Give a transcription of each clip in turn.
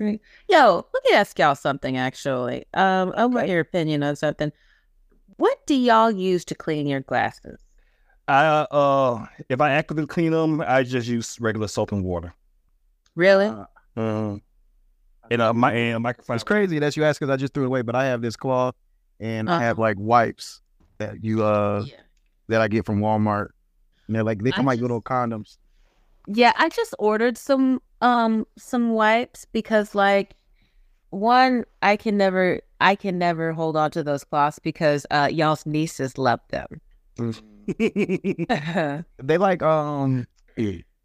Yo, let me ask y'all something. Actually, um, I want your opinion on something. What do y'all use to clean your glasses? I uh, if I actively clean them, I just use regular soap and water. Really? Uh, Um, and uh, my and microphone. It's crazy that you ask because I just threw it away, but I have this cloth and I have Uh-huh. like wipes that you uh yeah. that I get from Walmart. And they're like they I come like just- little condoms. Yeah, I just ordered some um some wipes because like one I can never I can never hold on to those cloths because uh y'all's nieces love them. They like um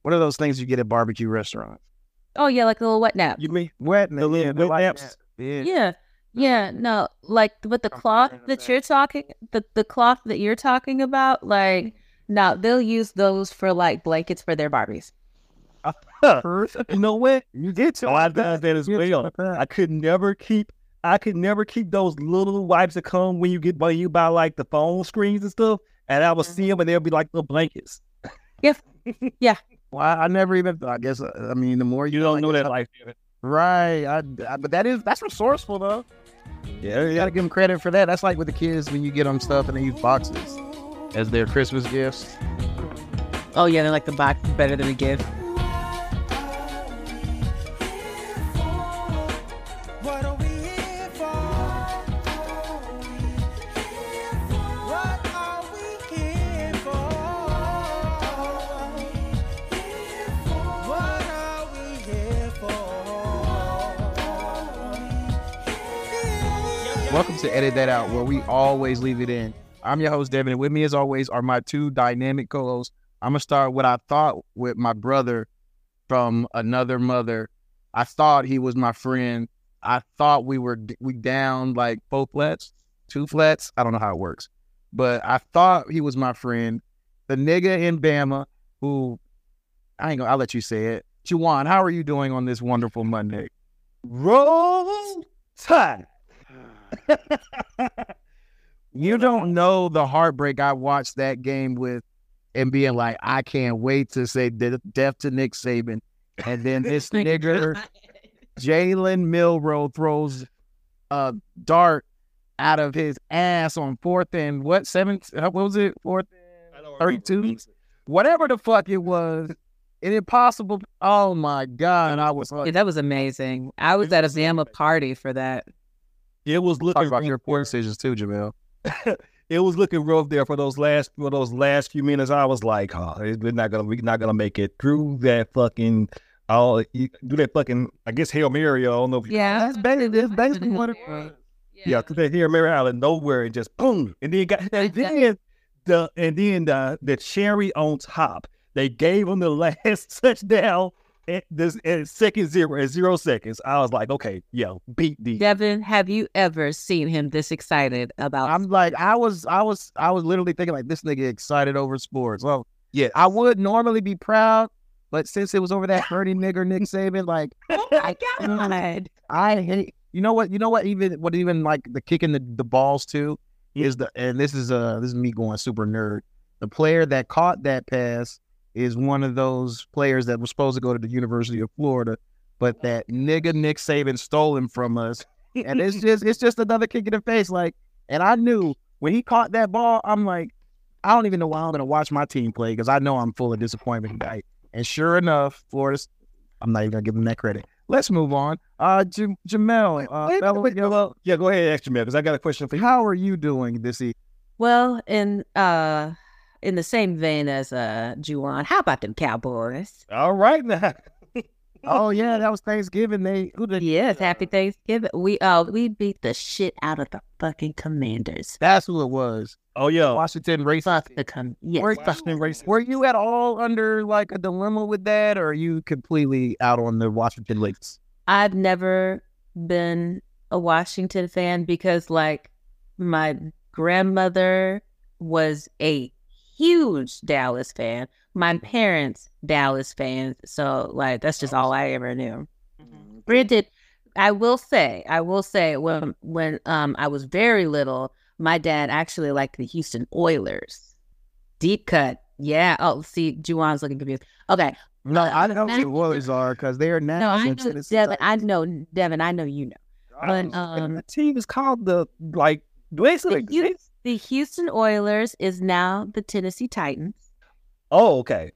what are those things you get at barbecue restaurants? oh yeah, like a little wet nap. you mean Wet The little yeah, they wet like naps? Yeah. Yeah. Yeah, no, like with the cloth that that. you're talking the the cloth that you're talking about, like no, they'll use those for like blankets for their Barbies. you know what? You get to Oh, I done that as well. I could never keep. I could never keep those little wipes that come when you get when you buy like the phone screens and stuff. And I would see them, and they'll be like little blankets. Yep. yeah. Well, I, I never even. I guess. uh, I mean, the more you, You don't know that I- life. right? I, I- but that is that's resourceful though. Yeah, You gotta give them credit for that. That's like with the kids when you get them stuff and they use boxes as their Christmas gifts. Oh yeah, they're like the box better than a gift. What are we here for? What are we here for? What are we here for? Welcome to Edit That Out, where we always leave it in. I'm your host, Devin, and with me, as always, are my two dynamic co hosts. I'm going to start what I thought with my brother from another mother. I thought he was my friend. I thought we were we down like four flats, two flats. I don't know how it works, but I thought he was my friend. The nigga in Bama who I ain't gonna. I'll let you say it. Juwan, how are you doing on this wonderful Monday? roll tide. You don't know the heartbreak I watched that game with and being like, I can't wait to say de- death to Nick Saban. And then this nigger, Jalen Milroe, throws a dart out of his ass on fourth and what, seventh? uh, What was it? Fourth and 32? Whatever the fuck it was. An impossible. Oh my God. I was Yeah, that was amazing. I was at a Bama party for that. It was talk looking about your poor decisions too, Jamel. it was looking rough there for those last for those last few minutes. I was like, oh, we're not gonna we're not gonna make it through that fucking all do that fucking I guess Hail Mary. I don't know if you, Yeah, That's basically, that's basically what it was. yeah, cause that Hail Mary out of nowhere and just boom, and then got and then the and then the the cherry on top. They gave him the last touchdown at this at second zero at zero seconds. I was like, okay, yo, beat the Devin, have you ever seen him this excited about? I'm like, I was, I was, I was literally thinking like, this nigga excited over sports. Well, yeah. I would normally be proud, but since it was over that dirty nigger Nick Saban, like, oh my god! I hate. You know what? You know what? Even what even like the kicking the, the balls too is the and this is uh this is me going super nerd. The player that caught that pass is one of those players that was supposed to go to the University of Florida, but that nigga Nick Saban stole him from us. And it's just it's just another kick in the face. Like, and I knew when he caught that ball, I'm like, I don't even know why I'm gonna watch my team play because I know I'm full of disappointment tonight. And sure enough, Florida's I'm not even gonna give them that credit. Let's move on. Uh, Jam- Jamel, uh, Wait, fellow- wait, well, yeah, go ahead, and ask man, because I got a question for you. how are you doing this evening? Well, in uh, in the same vein as uh, Juwan, how about them Cowboys? All right now. Oh yeah, that was Thanksgiving. They who did Yes, happy Thanksgiving. We uh, we beat the shit out of the fucking Commanders. That's who it was. Oh yeah. Washington race. Fuck the com. Yes. Were, Washington racist. were you at all under like a dilemma with that, or are you completely out on the Washington Lakes? I've never been a Washington fan because, like, my grandmother was a huge Dallas fan. My parents, Dallas fans. So, like, that's just all I ever knew. Granted, I will say, I will say, when when um I was very little, my dad actually liked the Houston Oilers. Deep cut, yeah. Oh, see, Juwan's looking confused. Okay, No, I don't know who Matt- the Oilers are because they are now. No, I know Devin. I know Devin. I know you know. But um, the team is called the like basically. the, Hu- the Houston Oilers is now the Tennessee Titans. oh, okay.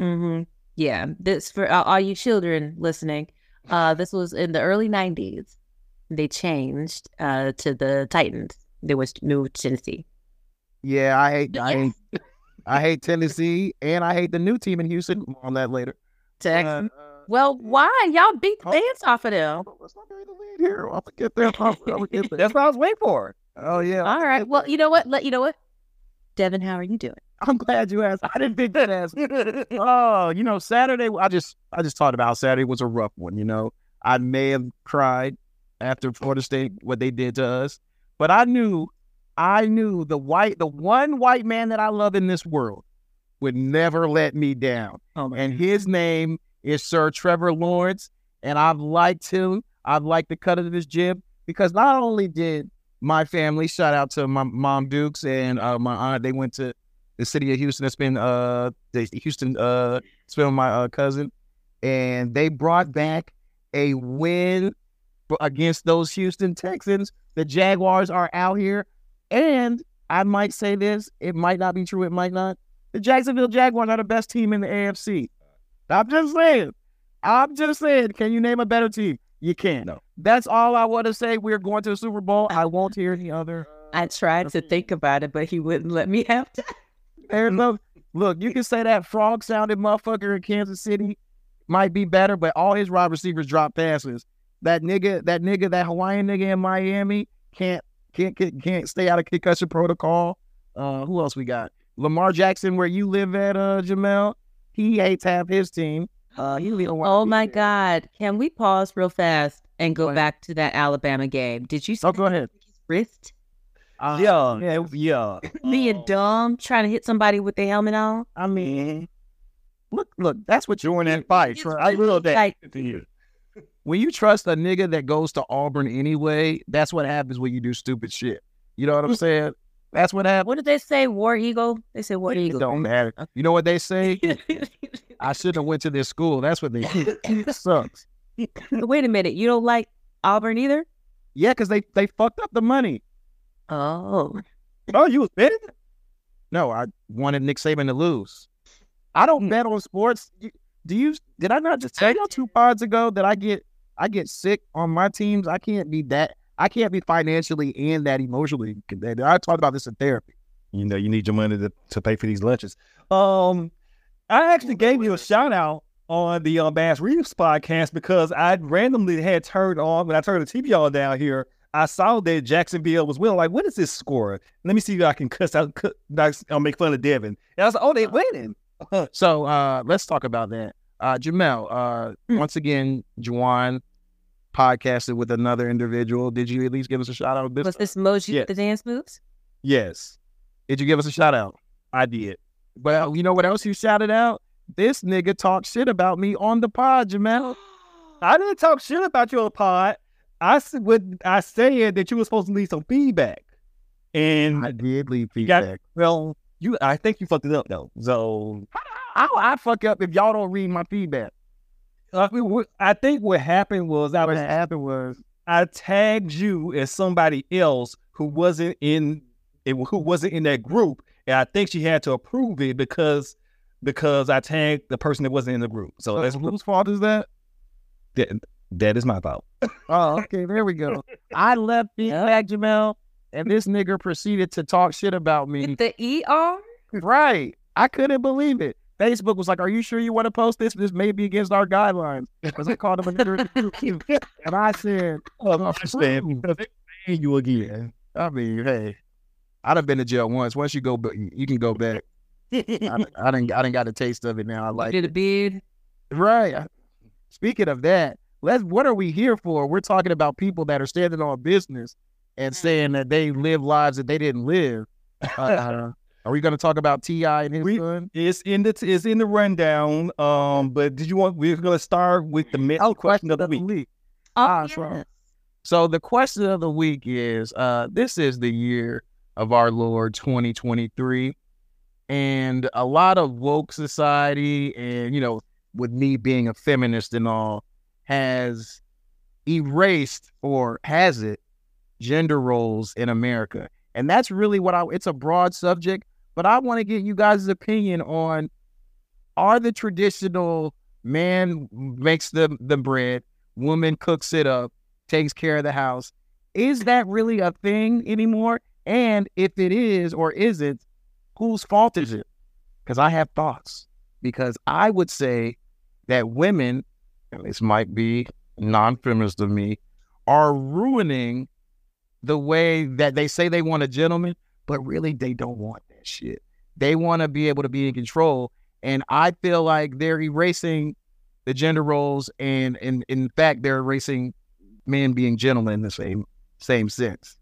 Mm-hmm. Yeah, this for uh, all you children listening. Uh, this was in the early '90s. They changed uh to the Titans. They was new Tennessee. Yeah, I hate, I hate, I hate Tennessee, and I hate the new team in Houston. More on that later. Texans. Uh, uh, well, why y'all beat the Oh. fans off of them? let's not bury the lead here. I'm gonna get there. I'm gonna get there. That's what I was waiting for. Oh yeah. All right. Well, you know what? Let you know what. Devin, how are you doing? I'm glad you asked. I didn't think that asked. oh, you know, Saturday. I just, I just talked about Saturday was a rough one. You know, I may have cried after Florida State what they did to us, but I knew, I knew the white, the one white man that I love in this world would never let me down, Oh and his name is Sir Trevor Lawrence, and I've liked him. I've liked the cut of his jib because not only did my family shout out to my mom Dukes and uh, my aunt, they went to the city of Houston. That's been uh the Houston uh it's been my uh, cousin, and they brought back a win against those Houston Texans. The Jaguars are out here, and I might say this: it might not be true, it might not. The Jacksonville Jaguars are the best team in the AFC. I'm just saying. I'm just saying. Can you name a better team? You can't. No. That's all I want to say. We're going to the Super Bowl. I won't hear any other. I tried to think about it, but he wouldn't let me have to. There's no look. You can say that frog sounded motherfucker in Kansas City might be better, but all his wide receivers drop passes. That nigga, that nigga, that Hawaiian nigga in Miami can't can't can't, can't stay out of concussion protocol. Uh, who else we got? Lamar Jackson, where you live at, uh, Jamel. He hates half his team. Uh, he Oh my there. God! Can we pause real fast and go Go back to that Alabama game? Did you see Oh, go ahead. his wrist Uh, yeah, yeah. yeah. being dumb, trying to hit somebody with their helmet on? I mean, look, look. That's what you During that fight, It's I really will that like- to you. when you trust a nigga that goes to Auburn anyway, that's what happens when you do stupid shit. You know what I'm saying? That's what happened. What did they say? War Eagle? They said War It Eagle. don't matter. You know what they say? I shouldn't have went to this school. That's what they it sucks. Wait a minute. You don't like Auburn either? Yeah, because they they fucked up the money. Oh. Oh, you was betting? No, I wanted Nick Saban to lose. I don't hmm. bet on sports. Do you? Did I not just tell y'all two pods ago that I get I get sick on my teams? I can't be that. I can't be financially and that emotionally. connected. I talked about this in therapy. You know, you need your money to, to pay for these lunches. Um, I actually gave you a shout out on the uh, Bass Reeves podcast because I randomly had turned on when I turned the TV on down here. I saw that Jacksonville was winning. Like, what is this score? Let me see if I can cuss out, cut, not- I'll make fun of Devin. And I was like, oh, they winning. So uh, let's talk about that. Uh, Jamel, uh, Hmm. once again, Juwan podcasted with another individual. Did you at least give us a shout out? This Was this Moji Yes. with the dance moves? Yes, Did you give us a shout out? I did. Well, you know what else you shouted out? This nigga talked shit about me on the pod, Jamel. I didn't talk shit about you on the pod. I said, I said that you were supposed to leave some feedback. And I did leave You got- feedback. well, you I think you fucked it up though. So How I fuck up if y'all don't read my feedback? I, mean, what- I think what happened was I What was happened was I tagged you as somebody else who wasn't in it, who wasn't in that group, and I think she had to approve it because because I tagged the person that wasn't in the group. So that's whose fault is that? that, that is my fault. Oh, okay, there we go. I left feedback, Jamel, and this nigga proceeded to talk shit about me. With the ER? Right. I couldn't believe it. Facebook was like, Are you sure you want to post this? This may be against our guidelines. Because I called him a nigger. and I said, Oh, I understand because they paying you again. I mean, hey, I'd have been to jail once. Once you go, ba- you can go back. I, I didn't, I didn't got a taste of it now. I like Did a beard? Right. Speaking of that, let's. What are we here for? We're talking about people that are standing on business and saying that they live lives that they didn't live. Uh, are we going to talk about Ti and his We- son? It's in the it's in the rundown. Um, but did you want? We're gonna start with the messy question of the week. Oh, Ah, so- yes. So the question of the week is: uh, This is the year of our Lord 2023, and a lot of woke society and you know with me being a feminist and all, has erased or has it gender roles in America. And that's really what I it's a broad subject, but I want to get you guys' opinion on are the traditional man makes the the bread, woman cooks it up, takes care of the house. Is that really a thing anymore? And if it is or isn't, whose fault is it? Because I have thoughts. Because I would say that women, and this might be non-feminist of me, are ruining the way that they say they want a gentleman, but really they don't want that shit. They want to be able to be in control. And I feel like they're erasing the gender roles and, and in fact they're erasing men being gentlemen in the same same sense.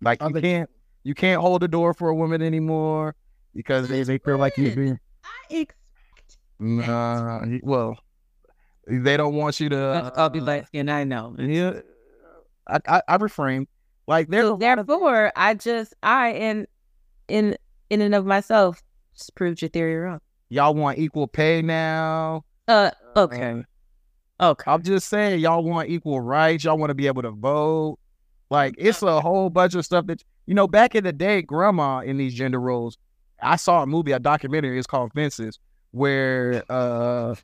Like you can't you can't hold the door for a woman anymore because they, they feel like you're being I expect. Nah, well, they don't want you to. I'll uh, be light skinned. I know. Yeah, I, I, I refrain. Like there's a So lot of- therefore, I just I in in in and of myself just proved your theory wrong. y'all want equal pay now. Uh, okay, okay. I'm just saying, y'all want equal rights. Y'all want to be able to vote. Like it's a whole bunch of stuff that you know. Back in the day, grandma in these gender roles. I saw a movie, a documentary. It's called Fences, where uh,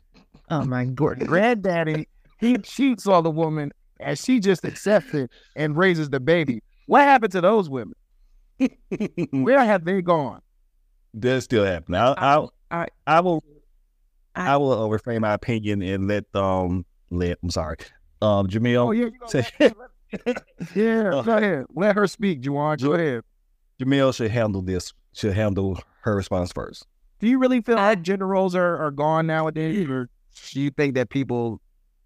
Oh my god. granddaddy he cheats on the woman and she just accepts it and raises the baby. What happened to those women? Where have they gone? That's still happening. I, I, I- I will, I- I will uh, refrain my opinion and let um let I'm sorry, um Jamil. Oh yeah, say- let- let- yeah. Go ahead. Let her speak, Juwan. Go ahead. Jamil should handle this. Should handle her response first. Do you really feel like gender roles are, are gone nowadays, or do you think that people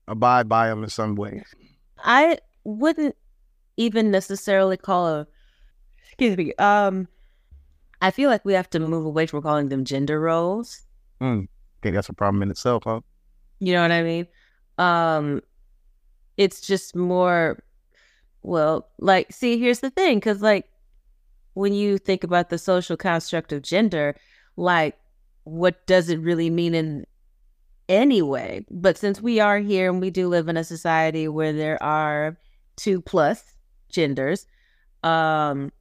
abide by them in some way? I wouldn't even necessarily call a excuse me. Um, I feel like we have to move away from calling them gender roles. I think that's a problem in itself, huh? You know what I mean? Um, it's just more, well, like, see, here's the thing, because like when you think about the social construct of gender, like, what does it really mean in anyway. But since we are here and we do live in a society where there are two plus genders, um,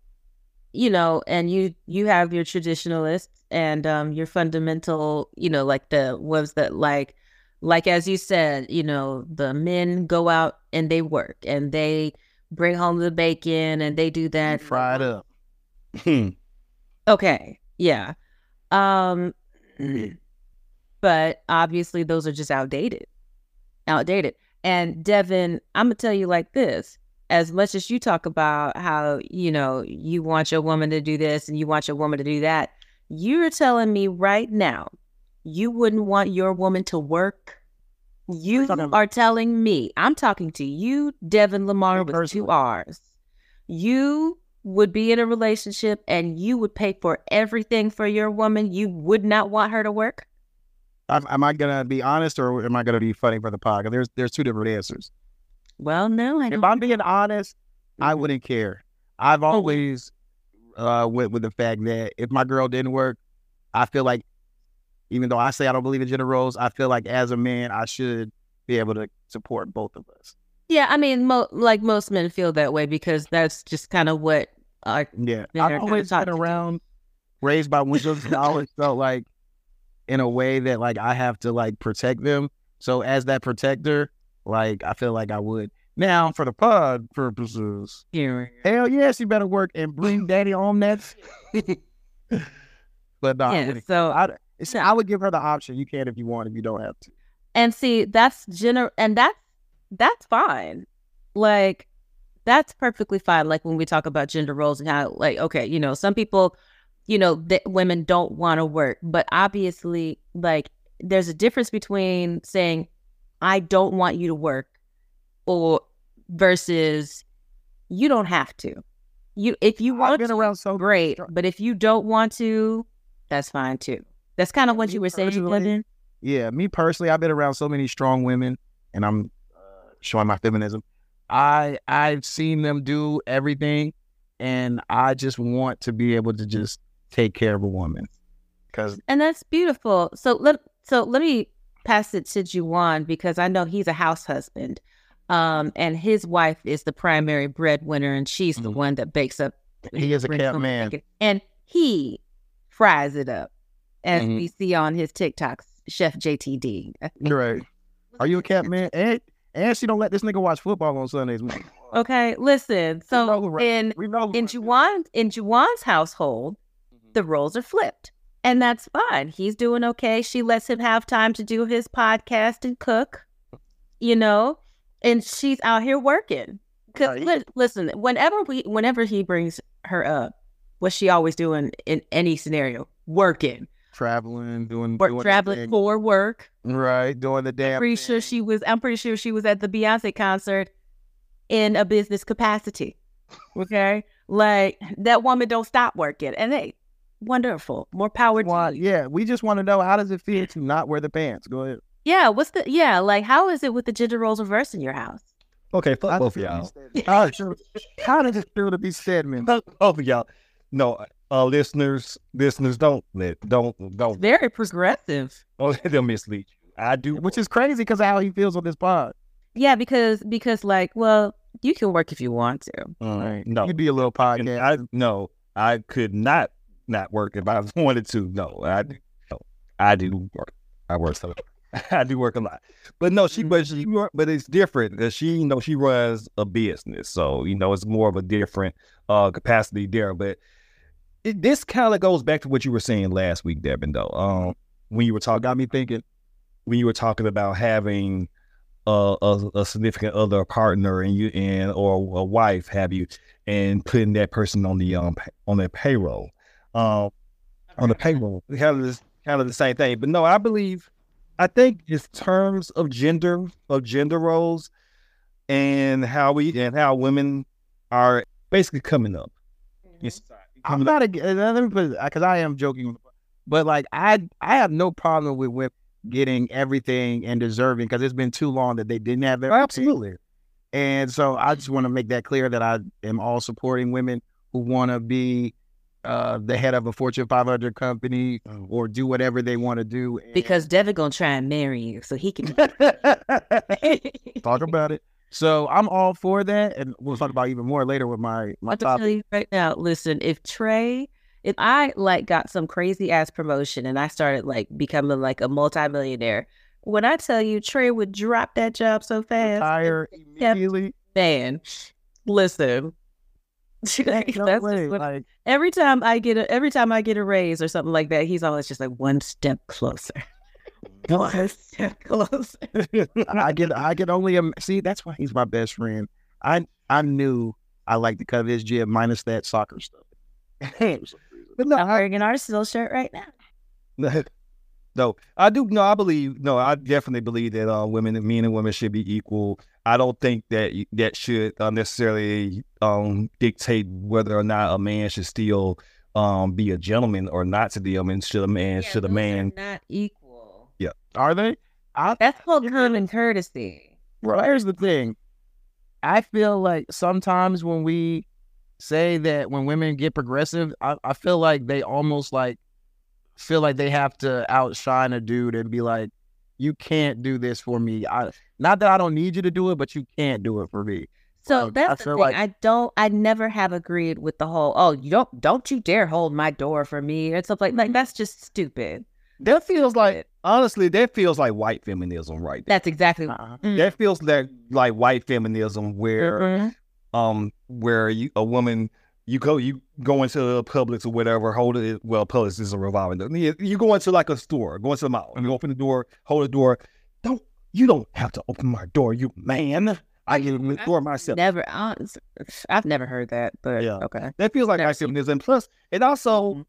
you know, and you you have your traditionalists and um your fundamental, you know, like the ones that like like as you said, you know, the men go out and they work and they bring home the bacon and they do that. Fried up. Okay. Yeah. Um but obviously those are just outdated. Outdated. And Devin, I'm gonna tell you like this. As much as you talk about how, you know, you want your woman to do this and you want your woman to do that, you're telling me right now you wouldn't want your woman to work. You are telling me, I'm talking to you, Devin Lamar, with two R's. You would be in a relationship and you would pay for everything for your woman. You would not want her to work. Am, am I gonna be honest or am I gonna be funny for the podcast? There's there's two different answers. Well, no, I If don't. I'm being honest, I wouldn't care. I've always uh, went with the fact that if my girl didn't work, I feel like, even though I say I don't believe in gender roles, I feel like as a man, I should be able to support both of us. Yeah, I mean, mo- like most men feel that way because that's just kind of what. Uh, Yeah, I've always been around, raised by widows. and I always felt like, in a way that like I have to like protect them. So as that protector, like I feel like I would. Now for the pod purposes, here. hell yes, you better work and bring daddy on that. but no, yeah. So, I, it's- I would give her the option. You can if you want. If you don't have to. and see, that's gener, and that's that's fine. Like, that's perfectly fine. Like when we talk about gender roles and how, like, okay, you know, some people, you know, that women don't want to work, but obviously, like, there's a difference between saying, "I don't want you to work," or versus you don't have to. You if you want been to, around so great. But if you don't want to, that's fine too. That's kind of what Me you were saying, Devin. Yeah, me personally, I've been around so many strong women, and I'm uh, showing my feminism. I I've seen them do everything, and I just want to be able to just take care of a woman, because And that's beautiful. So let so let me pass it to Juwan because I know he's a house husband. Um, and his wife is the primary breadwinner, and she's the Mhm. one that bakes up. He is a cat man. bacon. and he fries it up, as Mhm. we see on his TikToks, Chef JTD. Right. Are you a cat man? And and she don't let this nigga watch football on Sundays. man. Okay, listen. So in in Juwan in Juwan's household, the roles are flipped. And that's fine. He's doing okay. She lets him have time to do his podcast and cook, you know, and she's out here working. 'Cause Right. li- listen, whenever we whenever he brings her up, what's she always doing in any scenario? Working. traveling, doing, Work doing traveling thing. for work. right, doing the damn. pretty sure she was I'm pretty sure she was at the Beyonce concert in a business capacity. Okay? like that woman don't stop working. And they wonderful. More power to you. yeah, we just want to know how does it feel to not wear the pants? Go ahead. Yeah, what's the yeah, like how is it with the gender roles reversed in your house? Okay, fuck both of y'all. feel to be Stedman? How- How does it feel to be Stedman? Fuck both of y'all. No, uh, listeners, listeners, don't let, don't, don't, Very progressive. don't let them mislead you. I do, Which is crazy because how he feels on this pod. Yeah, because because like, well, you can work if you want to. uh, Right. no, you be a little And podcast. I no, I could not not work if I wanted to. No, I do. No, I do work. I work so I do work a lot. But no, she but she but it's different because she you know she runs a business, so you know it's more of a different uh capacity there. But it, this kind of goes back to what you were saying last week, Devin. Though, um, when you were talking, got me thinking when you were talking about having a, a, a significant other partner and you and or a wife have you and putting that person on the um on their payroll um on the payroll. Kind of this, kind of the same thing. But no i believe i think it's terms of gender of gender roles and how we and how women are basically coming up. In society. I'm not a. uh, Let me put because I am joking, but like I I have no problem with women getting everything and deserving because it's been too long that they didn't have everything. absolutely. And so I just want to make that clear that I am all supporting women who want to be uh, the head of a Fortune 500 company or do whatever they want to do. And- Because Devin gonna try and marry you, so he can talk about it. So I'm all for that, and we'll talk about even more later with my my I'll tell you right now. Listen, if Trey, if I like got some crazy ass promotion and I started like becoming like a multimillionaire, when I tell you Trey would drop that job so fast, Retire Yep. immediately. man, listen. That's No what- like, every time I get a every time I get a raise or something like that, he's always just like one step closer. One step closer. I get I can only im- see that's why he's my best friend. I I knew I liked to cut his jib minus that soccer stuff. but no I'm wearing an Arsenal shirt right now. no, I do. No, I believe. No, I definitely believe that uh, women, men and women, should be equal. I don't think that that should uh, necessarily um, dictate whether or not a man should still um, be a gentleman or not to be a man. Should a man? should a man? not equal? Yeah, are they? I That's called common courtesy. Well, here's the thing. I feel like sometimes when we say that when women get progressive, I, I feel like they almost like feel like they have to outshine a dude and be like, "You can't do this for me." I not that I don't need you to do it, but you can't do it for me. So Like, that's I the feel thing. like- I don't. I never have agreed with the whole. Oh, you don't. Don't you dare hold my door for me or stuff like. Like that's just stupid. That feels like honestly, that feels like white feminism, right? there. That's exactly. Uh-uh. Mm. That feels like like white feminism, where Mhm. um where you a woman you go you go into the Publix or whatever, hold it well, Publix is a revolving door. You you go into like a store, go into the mall, and you open the door, hold the door. You don't have to open my door, you man. I the door myself. Never. I've never heard that, but Yeah. okay. That feels like white feminism. Plus, it also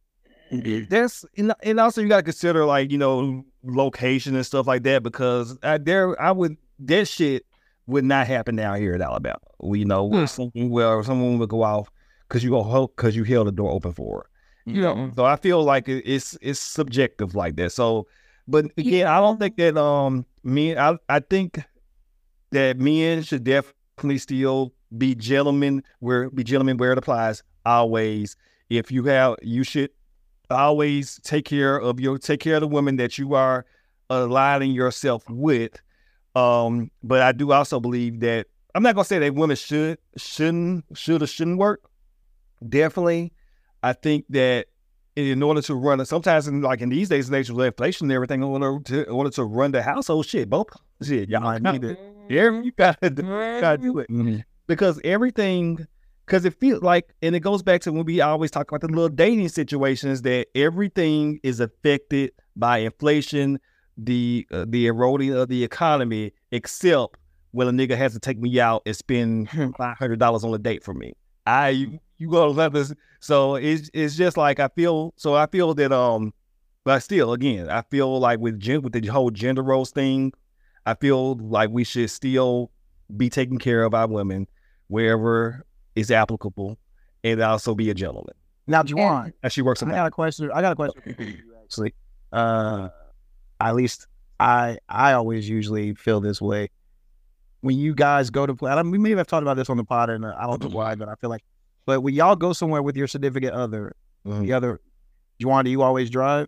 mm-hmm. mm-hmm. there's and and also you got to consider like you know location and stuff like that because I, there I would that shit would not happen down here in Alabama. We you know hmm. where some, where someone would go off because you go because you held the door open for her. You know, so I feel like it- it's it's subjective like that. So, but again, I don't think that um men. I I think that men should definitely still be gentlemen where be gentlemen where it applies always. If you have, you should always take care of your take care of the women that you are aligning yourself with. Um, but I do also believe that I'm not gonna say that women should shouldn't should or shouldn't work. Definitely, I think that in order to run it, sometimes in like in these days, age of inflation and everything, in order to in order to run the household, shit, both shit, y'all I need it. yeah, you gotta do, gotta do it Mhm. because everything because it feels like and it goes back to when we always talk about the little dating situations that everything is affected by inflation the uh, the eroding of the economy except when a nigga has to take me out and spend five hundred dollars on a date for me i you, you gonna let this so it's it's just like i feel so i feel that um but still again i feel like with gen- with the whole gender roles thing i feel like we should still be taking care of our women wherever is applicable and also be a gentleman. Now, Juwan, And she works I on that. got a question. I got a question actually. Uh, at least I I always usually feel this way when you guys go to play. I don't, we may have talked about this on the pod, and uh, I don't know why, but I feel like, but when y'all go somewhere with your significant other, Mhm. the other, Juwan, do you always drive?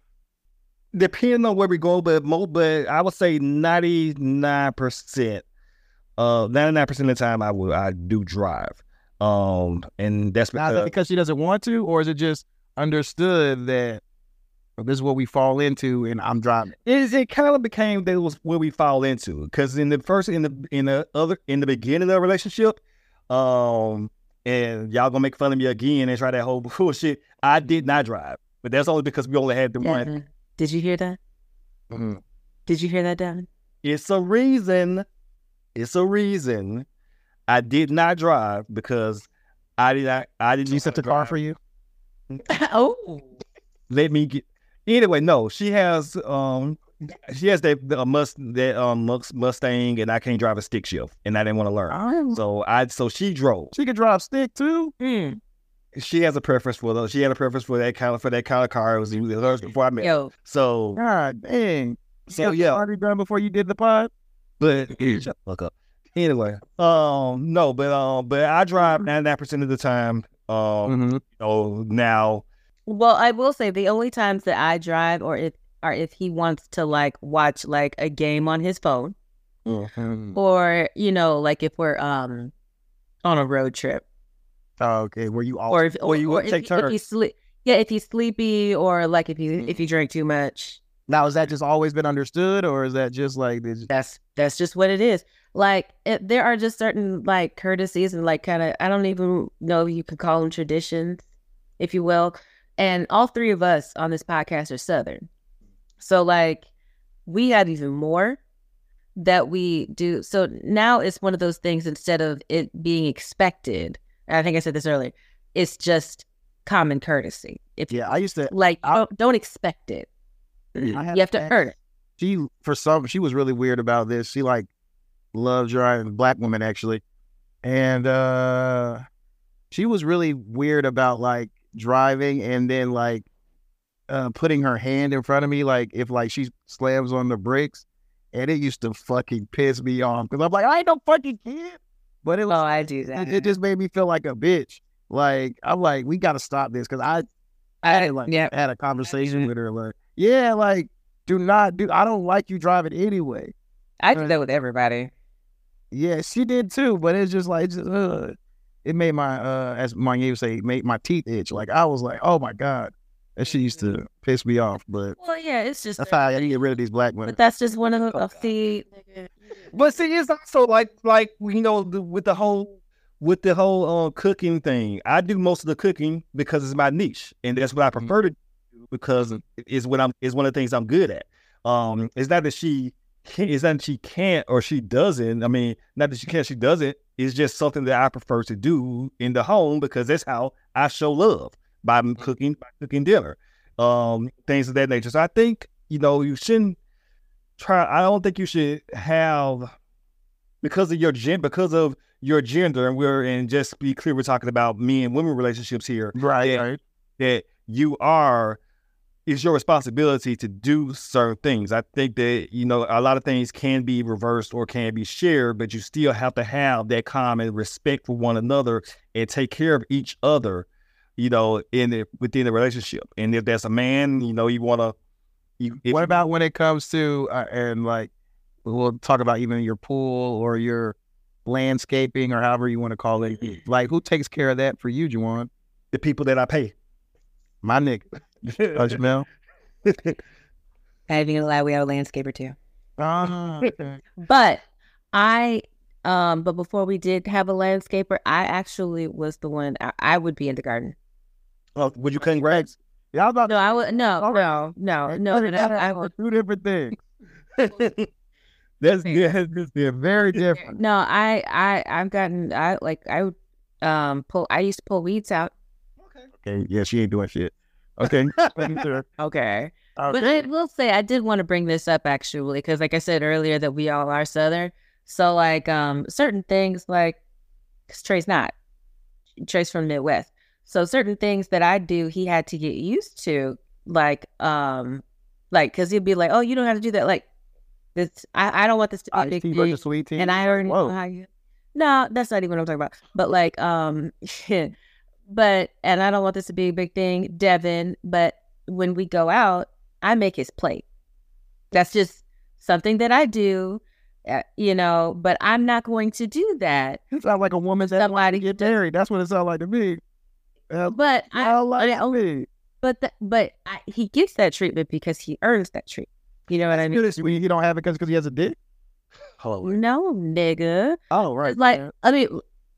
Depending on where we go, but mo but I would say ninety nine percent. Uh ninety nine percent of the time I will I do drive. Um and that's Now, that because because she doesn't want to, or is it just understood that well, this is what we fall into, and I'm driving? it, it kind of became that was where we fall into because in the first in the in the other in the beginning of the relationship, um, and y'all gonna make fun of me again and try that whole bullshit. I did not drive, but that's only because we only had the one. Did you hear that? Mhm. Did you hear that, Devin? It's a reason. It's a reason. I did not drive because I did not. I didn't. She set the car for you. oh, Let me get. Anyway, no. She has. Um. She has that a must that um Must- Mustang, and I can't drive a stick shift, and I didn't want to learn. Oh, So I. So she drove. she could drive stick too. mm. She has a preference for those. She had a preference for that kind of for that kind of car. It was even hers before I met. her. yo, So God dang. so yeah. already done before you did the pod. But shut the fuck up. Anyway, um, no, but um, but I drive ninety nine percent of the time. Um, Mm-hmm. oh, now Well, I will say the only times that I drive or if are if he wants to like watch like a game on his phone Mm-hmm. or you know like if we're um on a road trip Oh, okay, where you all or if or you or if, take if turns. he's sleep yeah if he's sleepy or like if he if he drank too much. Now is that just always been understood, or is that just like that's that's just what it is. Like it, there are just certain like courtesies and like kind of i don't even know if you could call them traditions if you will and all three of us on this podcast are southern. So like we have even more that we do. So now it's one of those things instead of it being expected i think i said this earlier it's just common courtesy. If Yeah, I used to. like I- don't, don't expect it. I you have to an earn it. She for some, she was really weird about this. She like loved driving black women actually, and uh she was really weird about like driving and then like uh putting her hand in front of me like if like she slams on the brakes, and it used to fucking piss me off because I'm like I ain't no fucking kid, but it was oh i do that it, it just made me feel like a bitch. Like I'm like, we gotta stop this because I I like yeah had a conversation with her like, yeah, like do not do. I don't like you driving anyway. i do that with everybody Yeah, she did too, but it's just like, just, uh, it made my uh, as my would say, made my teeth itch. Like I was like, oh my god, that shit used to piss me off. But Well, yeah, it's just. that's how I get rid of these black women. But that's just one of the. Of the But see, it's also like like you know the, with the whole with the whole uh, cooking thing. I do most of the cooking because it's my niche, and that's what I prefer to do because it's what I'm is one of the things I'm good at. Um, it's not that she can't, it's not that she can't or she doesn't. I mean, not that she can't, she doesn't. It's just something that I prefer to do in the home because that's how I show love by cooking by cooking dinner, um, things of that nature. So I think you know you shouldn't try. I don't think you should have because of your gen because of your gender, and we're and just be clear, we're talking about men and women relationships here. right, right. That you are it's your responsibility to do certain things. I think that you know a lot of things can be reversed or can be shared, but you still have to have that common respect for one another and take care of each other. You know, in the within the relationship, and if that's a man, you know, you want to what about when it comes to uh, and like we'll talk about even your pool or your landscaping or however you want to call it. Like who takes care of that for you, Juwan? the people that I pay? My nigga. I ain't even gonna lie, we have a landscaper too. Ah, okay. But I, um, but before we did have a landscaper, I actually was the one. I, I would be in the garden. Oh, would you congrats? Yeah, I about No, I would. No, All no, no, no. They're no, I would. two different things. That's good. They're very different. No, I, I, I've gotten. I like. I would, um, pull. I used to pull weeds out. Okay. Okay, yeah, she ain't doing shit. Okay. Okay. Okay. But I will say I did want to bring this up actually because, like I said earlier, that we all are Southern. So, like, um, certain things like, because Trey's not. Trey's from Midwest. So certain things that I do, he had to get used to, like, um, like, because he'd be like, "Oh, you don't have to do that." Like, this, I, I don't want this to be a big tea versus sweet tea. And I already Whoa. know how you. No, that's not even what I'm talking about. But like, um, but and I don't want this to be a big thing, Devin. But when we go out, I make his plate. That's just something that I do, uh, you know. But I'm not going to do that. It sounds like a woman that Somebody get married. That's what it sounds like to me. Uh, But I, I like I- me. but the, but I, he gets that treatment because he earns that treatment. You know what I mean? You he don't have it because he has a dick? Hold on. No, nigga. Oh, right. Like yeah. I mean,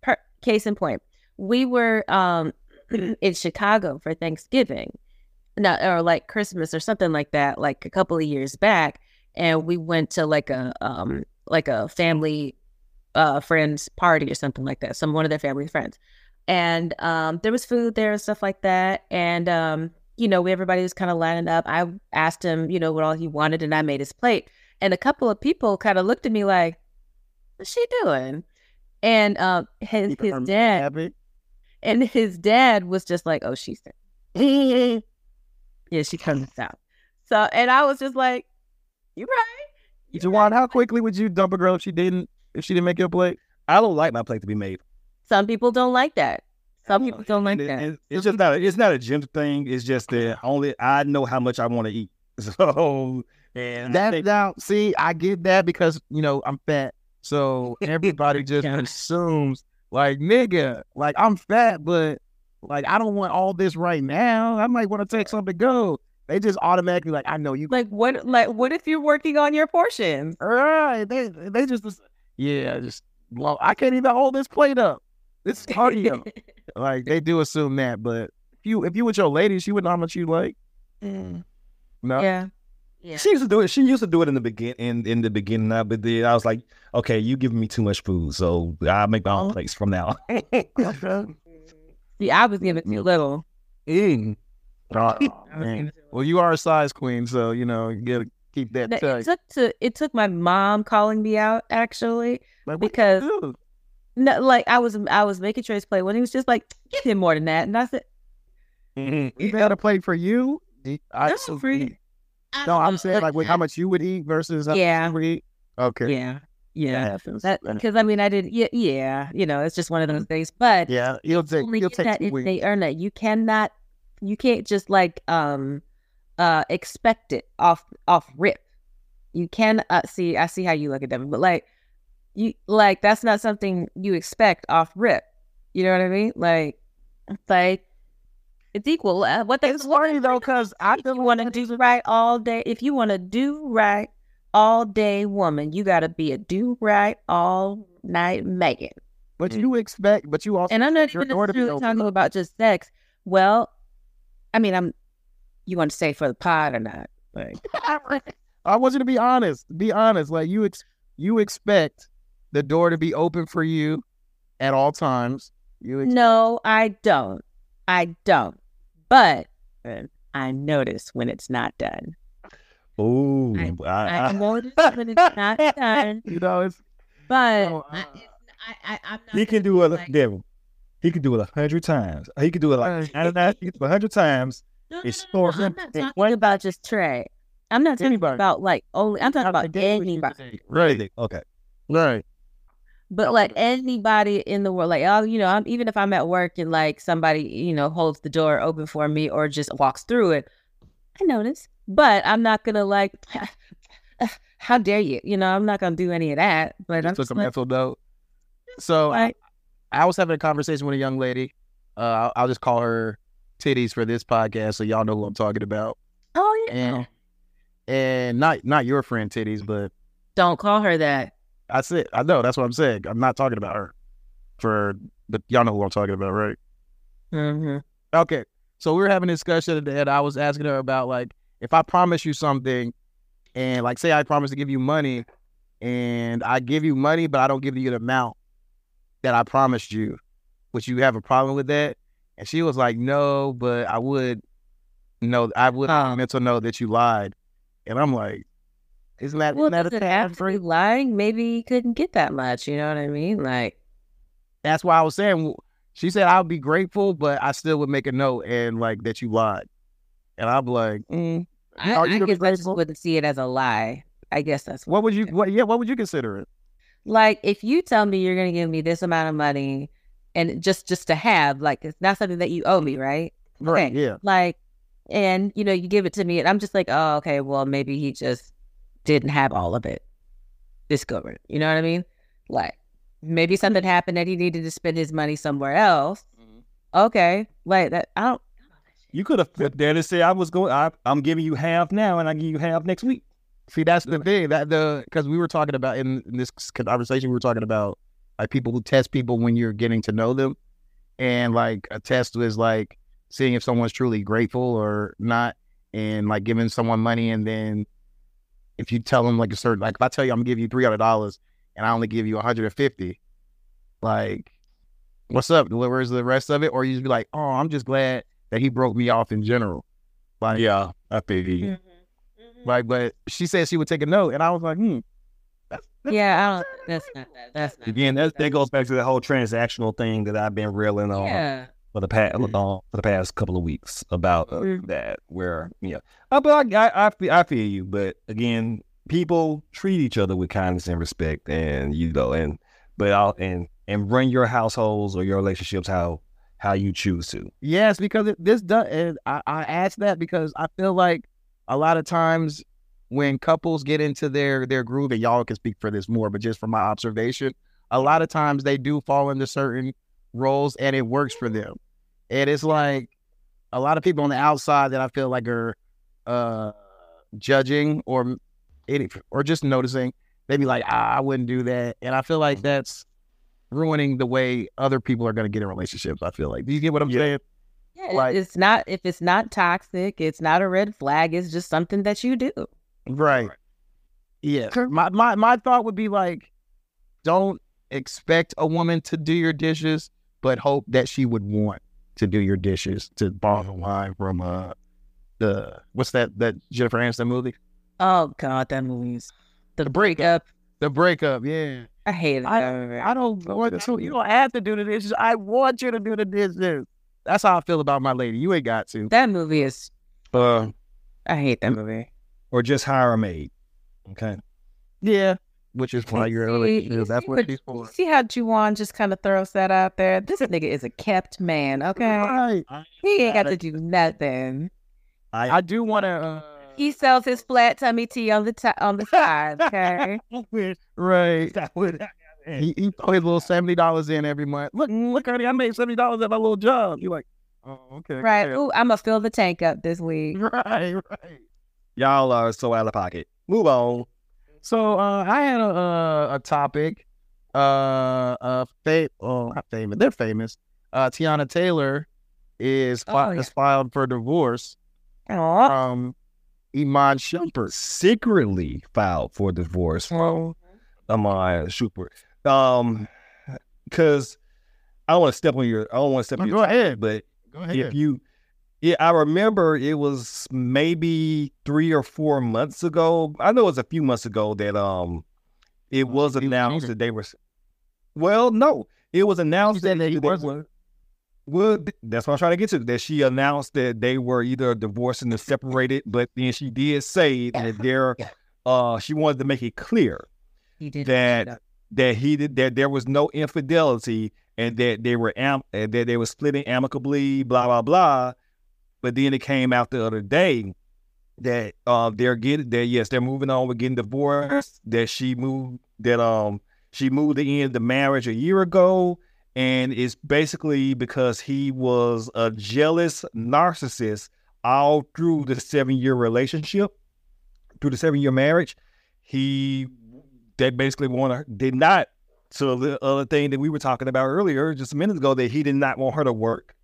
per, case in point, we were um in Chicago for Thanksgiving, no, or like Christmas or something like that, like a couple of years back, and we went to like a um like a family uh friends party or something like that, some one of their family friends, and um there was food there and stuff like that, and um you know everybody was kind of lining up. I asked him, you know, what all he wanted, and I made his plate, and a couple of people kind of looked at me like, "What's she doing?" And um, his his dad. And his dad was just like, "Oh, she's there." yeah, she comes out. So, and I was just like, "You right?" You Juwan, how quickly would you dump a girl if she didn't if she didn't make your plate? I don't like my plate to be made. Some people don't like that. Some people don't like It- that. it- it's just not. A, it's not a gym thing. It's just that only I know how much I want to eat. So and I That think- now, see, I get that because you know I'm fat, so everybody just assumes like nigga, like I'm fat, but like I don't want all this right now. I might want to take something to go. They just automatically like I know you. Like what? Like what if you're working on your portions? All right, they they just yeah, just well, I can't even hold this plate up. This is cardio. like they do assume that, but if you if you with your lady, she would know how much you like. Mm. No, yeah, yeah. She used to do it. She used to do it in the begin in, in the beginning. Now, but then I was like, okay, you giving me too much food, so I make my own Oh. plates from now. on. See, I was giving too little. Mm. Oh, I man. Well, you are a size queen, so you know you gotta keep that No, tight. it took to it took my mom calling me out actually Like, because- no like I was I was making Trey's play when he was just like give him more than that and I said you got a plate for you. Do- I, no so- free No, I'm saying like with how much you would eat versus Yeah. eat. Okay, yeah yeah happens. that That- because I mean I did yeah yeah you know it's just one of those things but yeah, you'll take you'll take that if weeks. they earn it you cannot you can't just like um uh expect it off off rip you can uh, see I see how you look at them but like you like that's not something you expect off rip you know what I mean like like it's equal uh, what they It's funny though, cause I if you want to do right all day, if you want to do right all day, woman, you got to be a do right all night Megan. but you expect, but you also And I'm not expect your even door to be necessarily open. talking about just sex. Well, I mean, I'm. You want to say for the pod or not? Like, I want you to be honest. Be honest. Like you, ex- you expect the door to be open for you at all times. You ex- no, I don't. I don't. But I notice when it's not done. Oh, I- I, I I, notice when it's not done. you know, it's But No, I, uh, it's- I, I, I'm not. he can do it, like- Devil. He can do it a hundred times. He can do it like 99, he can do it a hundred times. No, no, It's no, no, I'm not talking about just Trey. I'm not talking Anybody. about like only. I'm talking about the day with anybody. Right, Okay. right. But like anybody in the world, like oh, you know, I'm even if I'm at work and like somebody, you know, holds the door open for me or just walks through it, I notice. but I'm not gonna like. How dare you? You know, I'm not gonna do any of that. But I'm took just a like, mental note. So I. I was having a conversation with a young lady. Uh, I'll, I'll just call her titties for this podcast, so y'all know who I'm talking about. oh yeah. And and not not your friend titties, but Don't call her that. I said I know that's what I'm saying. I'm not talking about her. For but y'all know who I'm talking about, right? hmm Okay. So we were having a discussion and I was asking her about like if I promise you something and like say I promise to give you money and I give you money but I don't give you the amount that I promised you, would you have a problem with that? And she was like, No, but I would know I would Oh. mental know that you lied. And I'm like, isn't that, Well, isn't that a it tad free? lying? Maybe he couldn't get that much. You know what I mean? Like, That's why I was saying she said I would be grateful, but I still would make a note and like that you lied. And I'm like, mm, I, I guess I just wouldn't see it as a lie. I guess that's what would you what yeah, what would you consider it? like if you tell me you're going to give me this amount of money and just just to have like it's not something that you owe me right Right. Okay. Yeah. like and you know you give it to me and i'm just like oh okay well maybe he just didn't have all of it discovered you know what i mean? Like maybe something happened that he needed to spend his money somewhere else. Mm-hmm. Okay like that i don't You could have put there and said, I was going, I, I'm giving you half now and I give you half next week. See, that's the thing that the because we were talking about in, in this conversation, we were talking about like people who test people when you're getting to know them, and like a test was like seeing if someone's truly grateful or not, and like giving someone money, and then if you tell them like a certain like if I tell you I'm gonna give you three hundred dollars and I only give you 150, like what's up? Where's the rest of it? Or you just be like, oh, I'm just glad that he broke me off in general. Like Yeah, I feel you. Like, but she said she would take a note, and I was like, hmm. That's, that's yeah i don't that's not that that's not Again, that, that goes back to the whole transactional thing that I've been reeling on yeah for the past uh, for the past couple of weeks about uh, Mhm. that. Where yeah, uh, but I, I I feel I feel you. But again, people treat each other with kindness and respect, and you know, and but I'll and and run your households or your relationships how how you choose to. yes, because it, this does. And I, I asked that because I feel like a lot of times when couples get into their their groove, and y'all can speak for this more, but just from my observation, a lot of times they do fall into certain roles, and it works for them. And it's like a lot of people on the outside that I feel like are uh judging or or just noticing. They be like, ah, I wouldn't do that, and I feel like that's ruining the way other people are going to get in relationships. I feel like. Do you get what I'm Yeah. saying? Yeah, Like- it's not if it's not toxic, it's not a red flag. It's just something that you do. Right. Yeah. My my my thought would be like, don't expect a woman to do your dishes, but hope that she would want to do your dishes. To borrow line from uh the what's that that Jennifer Aniston movie? Oh God, that movie's the, The breakup. The breakup. Yeah. I hated I- I don't want to. You don't have to do the dishes. I want you to do the dishes. That's how I feel about my lady. You ain't got to. that movie is. Uh, I hate that movie. or just hire a maid. Okay. Yeah. Which is why you're in a See, you relationship. That's what what- she's for. See how Juwan just kind of throws that out there. This nigga is a kept man. Okay, Right. he ain't got to do nothing. I I do want to. Uh, He sells his flat tummy tea on the ti on the side. Okay, right. that would. He, he throw his little seventy dollars in every month. Look, look, honey, I made seventy dollars at my little job. You like, oh, okay, right. yeah. Ooh, I'm gonna fill the tank up this week. right, right. Y'all are so out of pocket. Move on. So uh, I had a a, a topic. Uh, uh, fa- oh, not famous. They're famous. Uh, Teyana Taylor is fi- Oh, yeah. has filed for divorce Aw. from Iman Shumpert. Secretly filed for divorce from Amaya Super. Um, because I don't want to step on your. I don't want to step No, on go your. ahead. But Go ahead. if you, yeah, I remember it was maybe three or four months ago. I know it was a few months ago that um, it was was announced angry. that they were. Well, no, it was announced said that he were- Well, that's what I'm trying to get to. That she announced that they were either divorcing or separated, but then she did say that there, uh, she wanted to make it clear He did that that he did that there was no infidelity and that they were am and that they were splitting amicably, blah blah blah. But then it came out the other day that uh, they're getting that yes, they're moving on with getting divorced. That she moved that um she moved to end of the marriage a year ago, and it's basically because he was a jealous narcissist all through the seven year relationship, through the seven year marriage. He they basically want to did not. So the other thing that we were talking about earlier, just a minute ago, that he did not want her to work.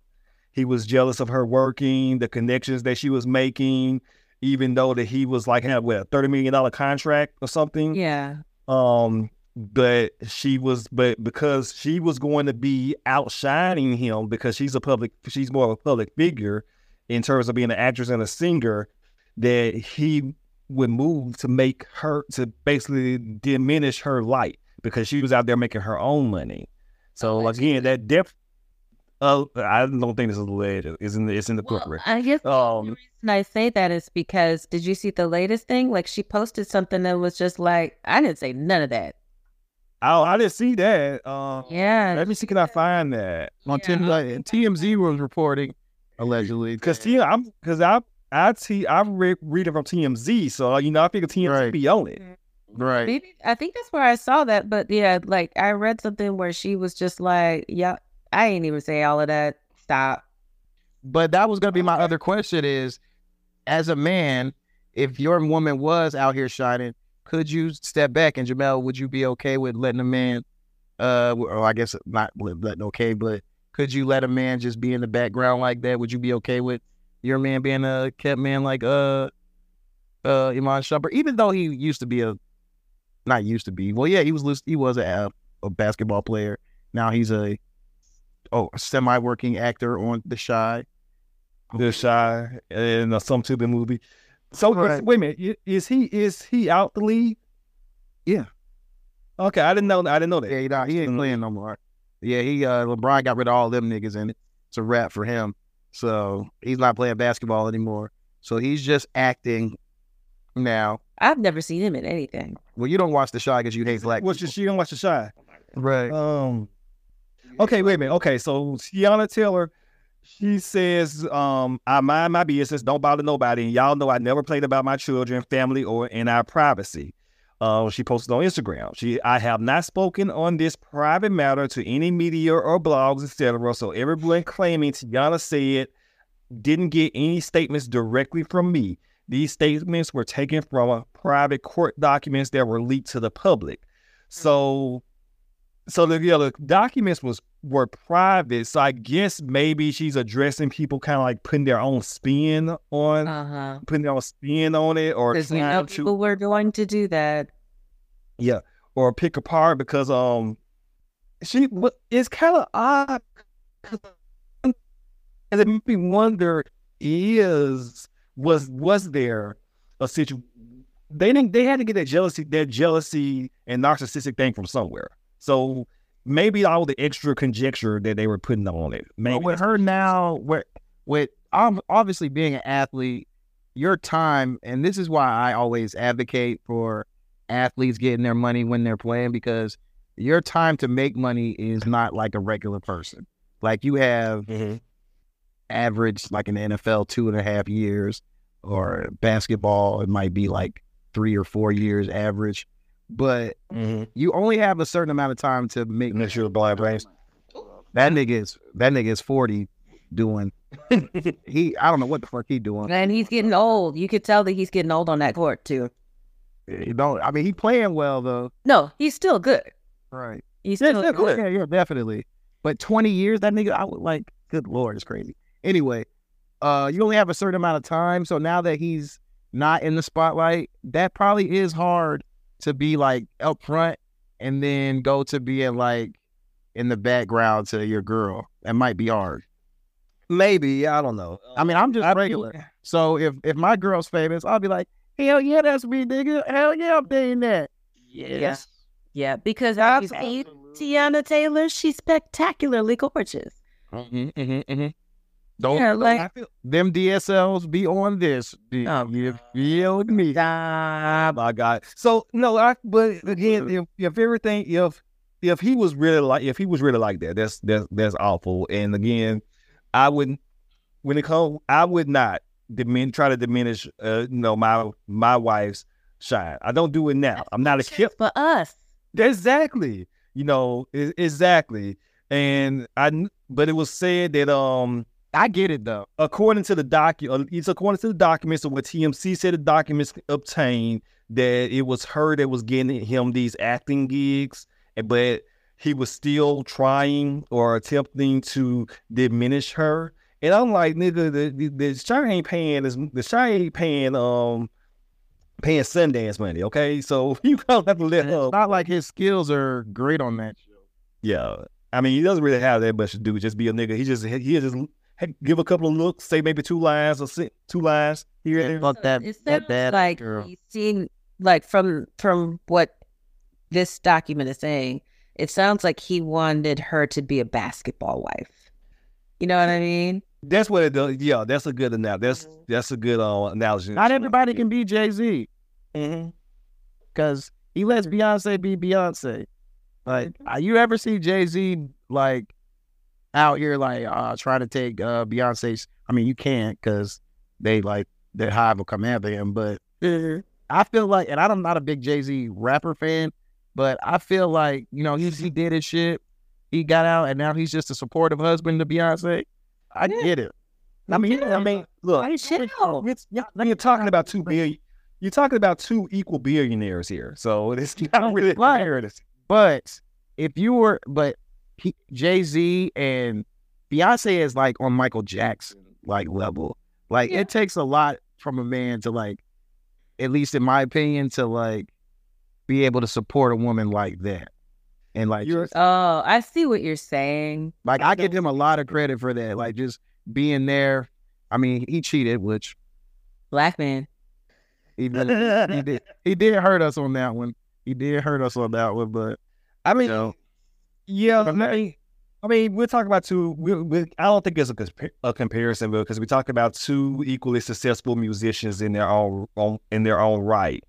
He was jealous of her working, the connections that she was making, even though that he was like had what a thirty million dollar contract or something. Yeah. Um, but she was, but because she was going to be outshining him because she's a public, she's more of a public figure in terms of being an actress and a singer, that he would move to make her to basically diminish her light because she was out there making her own money. So again, that depth. Uh, I don't think this is alleged. It's in the, it's in the book. Well, I guess the Um, reason I say that is because did you see the latest thing? Like she posted something that was just like I didn't say none of that. Oh, I didn't see that. Um, Yeah. Let me see. Can I find that? On Yeah. Tim, like, TMZ was reporting allegedly Because I'm because I I T I re- read it from TMZ, so you know I figure TMZ Right. be on it. right. Maybe I think that's where I saw that, but yeah, like I read something where she was just like, "Yeah, I ain't even say all of that. Stop." But that was gonna be my other question: is as a man, if your woman was out here shining, could you step back? And Jamel, would you be okay with letting a man, uh, or I guess not letting okay, but could you let a man just be in the background like that? Would you be okay with your man being a kept man like uh, uh, Iman Shumpert, even though he used to be a, not used to be, well, yeah, he was he was a, a basketball player. Now he's a, oh, a semi-working actor on The Chi. The Chi and uh, some to the movie. So Right. wait a minute, is he is he out the league? Yeah. Okay, I didn't know. I didn't know that. Yeah, he, he ain't Mm. playing no more. Yeah, he uh LeBron got rid of all them niggas in it. It's a wrap for him. So he's not playing basketball anymore. So he's just acting now. I've never seen him in anything. Well, you don't watch the Chi because you hate black. What's your, she don't watch the Chi? right? Um. Okay, wait a minute. Okay, so Teyana Taylor, she says, um, I mind my business, don't bother nobody. And y'all know I never played about my children, family, or in our privacy. Uh, she posted on Instagram. She, I have not spoken on this private matter to any media or blogs, etc. So everyone claiming Teyana said didn't get any statements directly from me. These statements were taken from a private court documents that were leaked to the public. So so the, yeah, the documents was were private. So I guess maybe she's addressing people kind of like putting their own spin on Uh huh. putting their own spin on it or Because we know to people were going to do that. yeah or pick apart because um she it's kind of odd and it made me wonder is was was there a situation they didn't they had to get that jealousy that jealousy and narcissistic thing from somewhere so maybe all the extra conjecture that they were putting on it maybe But with her now, with with ob- obviously being an athlete, your time, and this is why I always advocate for athletes getting their money when they're playing because your time to make money is not like a regular person. Like you have Mhm. average, like in the NFL, two and a half years, or basketball, it might be like three or four years average. But Mhm. you only have a certain amount of time to make unless you're a LeBron James that nigga is that nigga is 40 doing he I don't know what the fuck he doing. And he's getting old. You could tell that he's getting old on that court too. He don't I mean he playing well though. No, he's still good. Right. He's Yeah, still yeah, good. Yeah, yeah, definitely. But 20 years, that nigga, I would like, good lord, it's crazy. Anyway, uh, you only have a certain amount of time. So now that he's not in the spotlight, that probably is hard to be like up front and then go to being like in the background to your girl. That might be hard. maybe i don't know I mean, I'm just I- regular. So if if my girl's famous, I'll be like, hell yeah, that's me, nigga. Hell yeah, I'm dating that. Yeah. Yeah, because I've seen Teyana Taylor. She's spectacularly gorgeous. Mm-hmm, mm-hmm, mm-hmm. Don't, Yeah, don't like- I feel, them DSLs be on this. Do Oh, you feel me? Ah, my God. So no, I but again, if if everything if if he was really like if he was really like that, that's that's that's awful. And again, I wouldn't when it comes I would not dimin- try to diminish, uh, you know, my my wife's shine. I don't do it now. I'm not a kid. for us. Exactly. You know, e- exactly. And I, but it was said that um, I get it though. according to the document, it's according to the documents of what TMZ said the documents obtained that it was her that was getting him these acting gigs, but he was still trying or attempting to diminish her. And I'm like, nigga, the the, the Chi ain't paying this. The Chi ain't paying um paying Sundance money. Okay, so you don't have to let her. Not like his skills are great on that show. Yeah, I mean, he doesn't really have that much to do. Just be a nigga. He just he just give a couple of looks, say maybe two lines or say, two lines here and there. Fuck that, it that bad like girl. he like from from what this document is saying, it sounds like he wanted her to be a basketball wife. You know what I mean? That's what it does. Yeah, that's a good analogy. That's that's a good uh, analogy. Not everybody can be Jay Z hmm because he lets Beyonce be Beyonce. Like, uh, you ever see Jay Z like out here like uh trying to take uh Beyonce's? I mean, you can't because they like their hive will come after him. But I feel like, and I'm not a big Jay Z rapper fan, but I feel like you know he he did his shit. He got out, and now he's just a supportive husband to Beyonce. I Yeah. get it. I mean, I mean, look, Hey, chill. it's, yeah, you're talking about two billion. You're talking about two equal billionaires here, so it's not really fair. But if you were, but Jay Z and Beyonce is like on Michael Jackson like level. Like Yeah. it takes a lot from a man to like, at least in my opinion, to like be able to support a woman like that. And like, You're- just- Oh, I see what you're saying. like I give him a lot of credit for that. Like just being there. I mean, he cheated, which Black man. he did, he did. He did hurt us on that one. He did hurt us on that one, but I mean, you know, Yeah, I mean, I mean, we're talking about two. We, we, I don't think it's a, a comparison because we talk about two equally successful musicians in their own, own in their own right.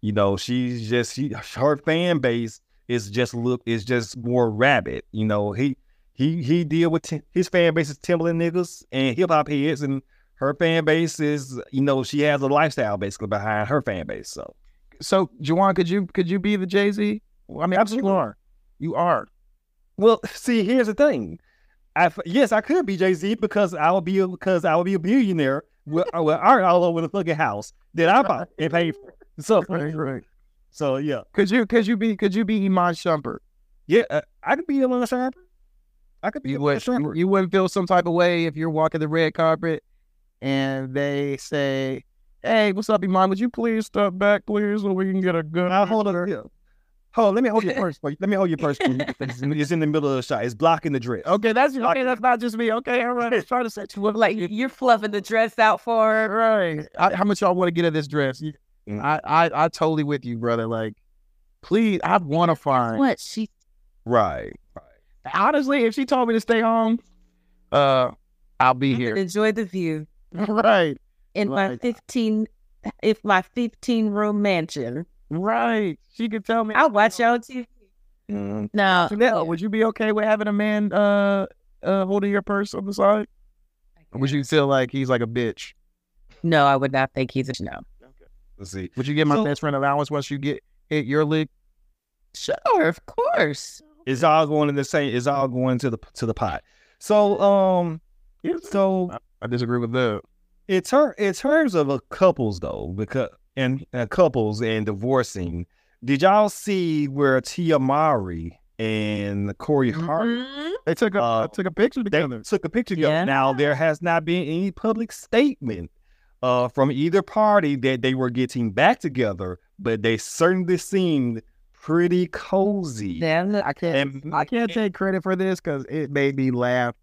You know, she's just she, her fan base is just look is just more rabid. You know, he he he deal with Tim- his fan base is Timberland niggas and hip hop heads, and her fan base is you know she has a lifestyle basically behind her fan base. So so Juwan, could you could you be the Jay Z? Well, I mean, Absolutely. you are. You are. Well, see, here's the thing. I, yes, I could be Jay Z because I would be a, because I would be a billionaire with, uh, with art all over the fucking house that I bought and paid for. So, right. so yeah, Could you could you be could you be Iman Shumpert? yeah, uh, I could be little sharper. I could be You a Would, you wouldn't feel some type of way if you're walking the red carpet and they say, "Hey, what's up, Iman? Would you please step back, please, so we can get a good." Now hold on, yeah. Hold on. Let me hold your purse. for you. Let me hold your purse. for you. It's in- the middle of the shot. It's blocking the dress. Okay, that's okay. That's not just me. Okay, all right. I'm trying to set you up. Like you're fluffing the dress out for her. right. I, how much y'all want to get at this dress? Mm. I, I I totally with you, brother. Like, please, I want to find. What? She Right. right. Honestly, if she told me to stay home, uh, I'll be here. enjoy the view right. in my 15 if my 15 room mansion. Right. She could tell me. I'll watch y'all TV. Mm. No. Janelle, would you be okay with having a man uh uh holding your purse on the side? Or would you feel like he's like a bitch? No, I would not think he's a no. Let's see. Would you give my So- best friend allowance once you get hit your lick? Sure, of course. It's all going in the same. It's all going to the to the pot. So, um, so I disagree with that. in, ter- in terms of a couples though, because and uh, couples and divorcing, did y'all see where Tia Mowry and Corey Hart Mhm. They took a Uh, took a picture they together. took a picture together? Yeah. Now there has not been any public statement uh, from either party that they were getting back together, but they certainly seemed pretty cozy. Then I can't And- I can't take credit for this because it made me laugh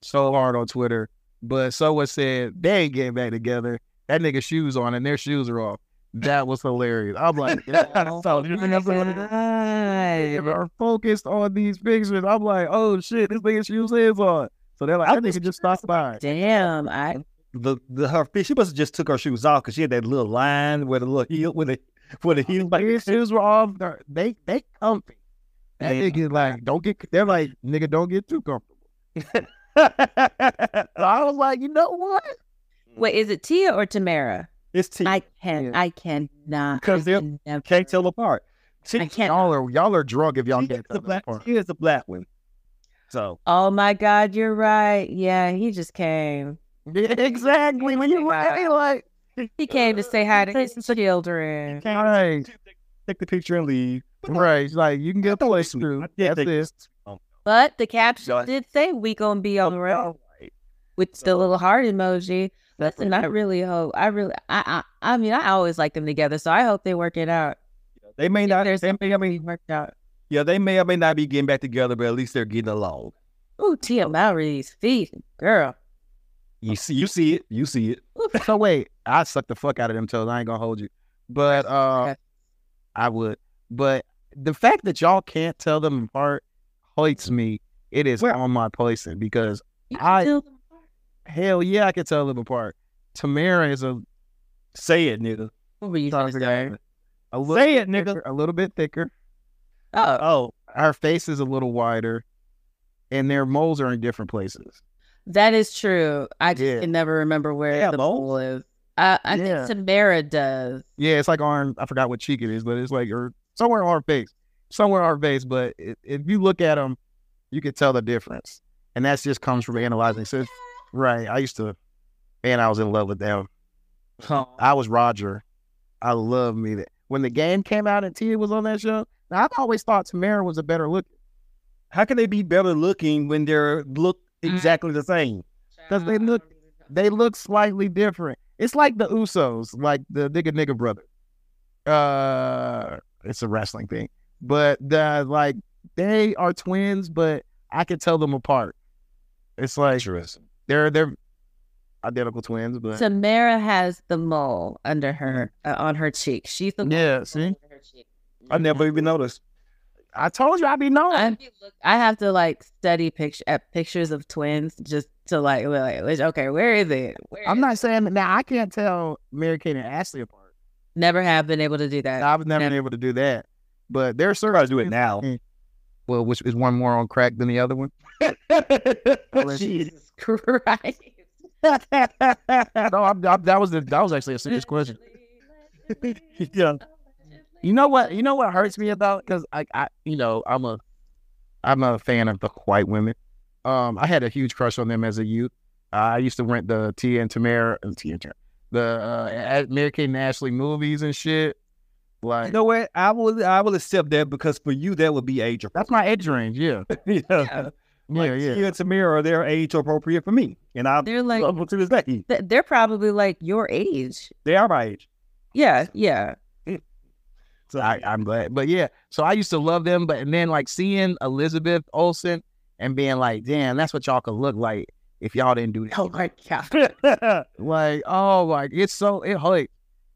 so hard on Twitter. But someone said they ain't getting back together. That nigga shoes on and their shoes are off. That was hilarious. I'm like, So, they are focused on these pictures. I'm like, oh shit, this nigga shoes is on. So they're like, I think nigga just stopped by. damn, I the the her feet. She must have just took her shoes off because she had that little line where the little heel with the where the heel Like his shoes were off. They're- They they comfy. That Yeah. nigga like don't get. They're like nigga don't get too comfortable. So I was like, you know what? Wait, is it Tia or Tamara? It's T. I can Yeah. I cannot. 'Cause I they're- can never- can't tell apart. T, I can't. Y'all are y'all are drunk if y'all T get is the black. T is the black one. So Oh my God, you're right. Yeah, he just came. exactly when you Right. like He came to say hi to his children. right take the picture and leave. right like you can get a That was place through. I That's think it. Oh, But the caption did say we gonna be on oh, the road with the little heart emoji. Listen, I really hope. I really. I. I. I mean, I always like them together, so I hope they work it out. They may not. They may, I mean, worked out. yeah, they may or may not be getting back together, but at least they're getting along. Ooh, Tia Mowry's feet, girl. You see, you see it. You see it. So wait, I suck the fuck out of them toes. I ain't gonna hold you, but uh, Okay. I would. But the fact that y'all can't tell them apart hurts me. It is Well- on my person because I- tell them apart. Hell yeah, I can tell them apart. Tamara is a Say it, nigga. What were you trying to say? a little Say it, nigga. thicker- a little bit thicker. Oh, Oh, Her face is a little wider, and their moles are in different places. that is true. I just Yeah. can never remember where Yeah, the Mo. bowl is. I, I Yeah. think Tamara does. Yeah, it's like on I forgot what cheek it is, but it's like or somewhere on her face, somewhere on her face. But it, if you look at them, you can tell the difference, and that just comes from analyzing. So, right, I used to, man, I was in love with them. I was Roger. I love me that when the game came out and Tia was on that show. Now I've always thought Tamara was a better look how can they be better looking when they're look exactly the same? because they look they look slightly different. It's like the Usos, like the nigga nigga brother. Uh, it's a wrestling thing, but the like they are twins, but I can tell them apart. It's like Interesting. They're they're identical twins, but Tamara has the mole under her uh, on her cheek. She's the yeah. See, under her cheek. I never even mm-hmm. noticed. I told you I'd be knowing. I, have to like study picture at pictures of twins just to like, like which- okay, where is it? Where I'm is not it? saying now I can't tell Mary Kate and Ashley apart. Never have been able to do that. I've never Never. able to do that. But there's certain Try to do it mm-hmm. now. Mm. Well, which is one more on crack than the other one? Jesus Christ. no, I'm, I'm, that was the, that was actually a serious question. yeah. You know what? You know what hurts me about because I, I, you know, I'm a, I'm a fan of the white women. Um, I had a huge crush on them as a youth. Uh, I used to rent the Tia and Tamara, uh, Tia and Tamara, the uh, Mary Kate and Ashley movies and shit. Like, You Like know what? I will. I will accept that because for you that would be age that's my age range. Yeah, appropriate. yeah. Yeah, yeah. Tia and Tamara, they're age appropriate for me, and I They're like love to this day. th- they're probably like your age. They are my age. Yeah, yeah. So I, I'm glad. But yeah, so I used to love them, but and then like seeing Elizabeth Olsen and being like, damn, that's what y'all could look like if y'all didn't do that. Oh my god. Like, oh, like it's so it hurt.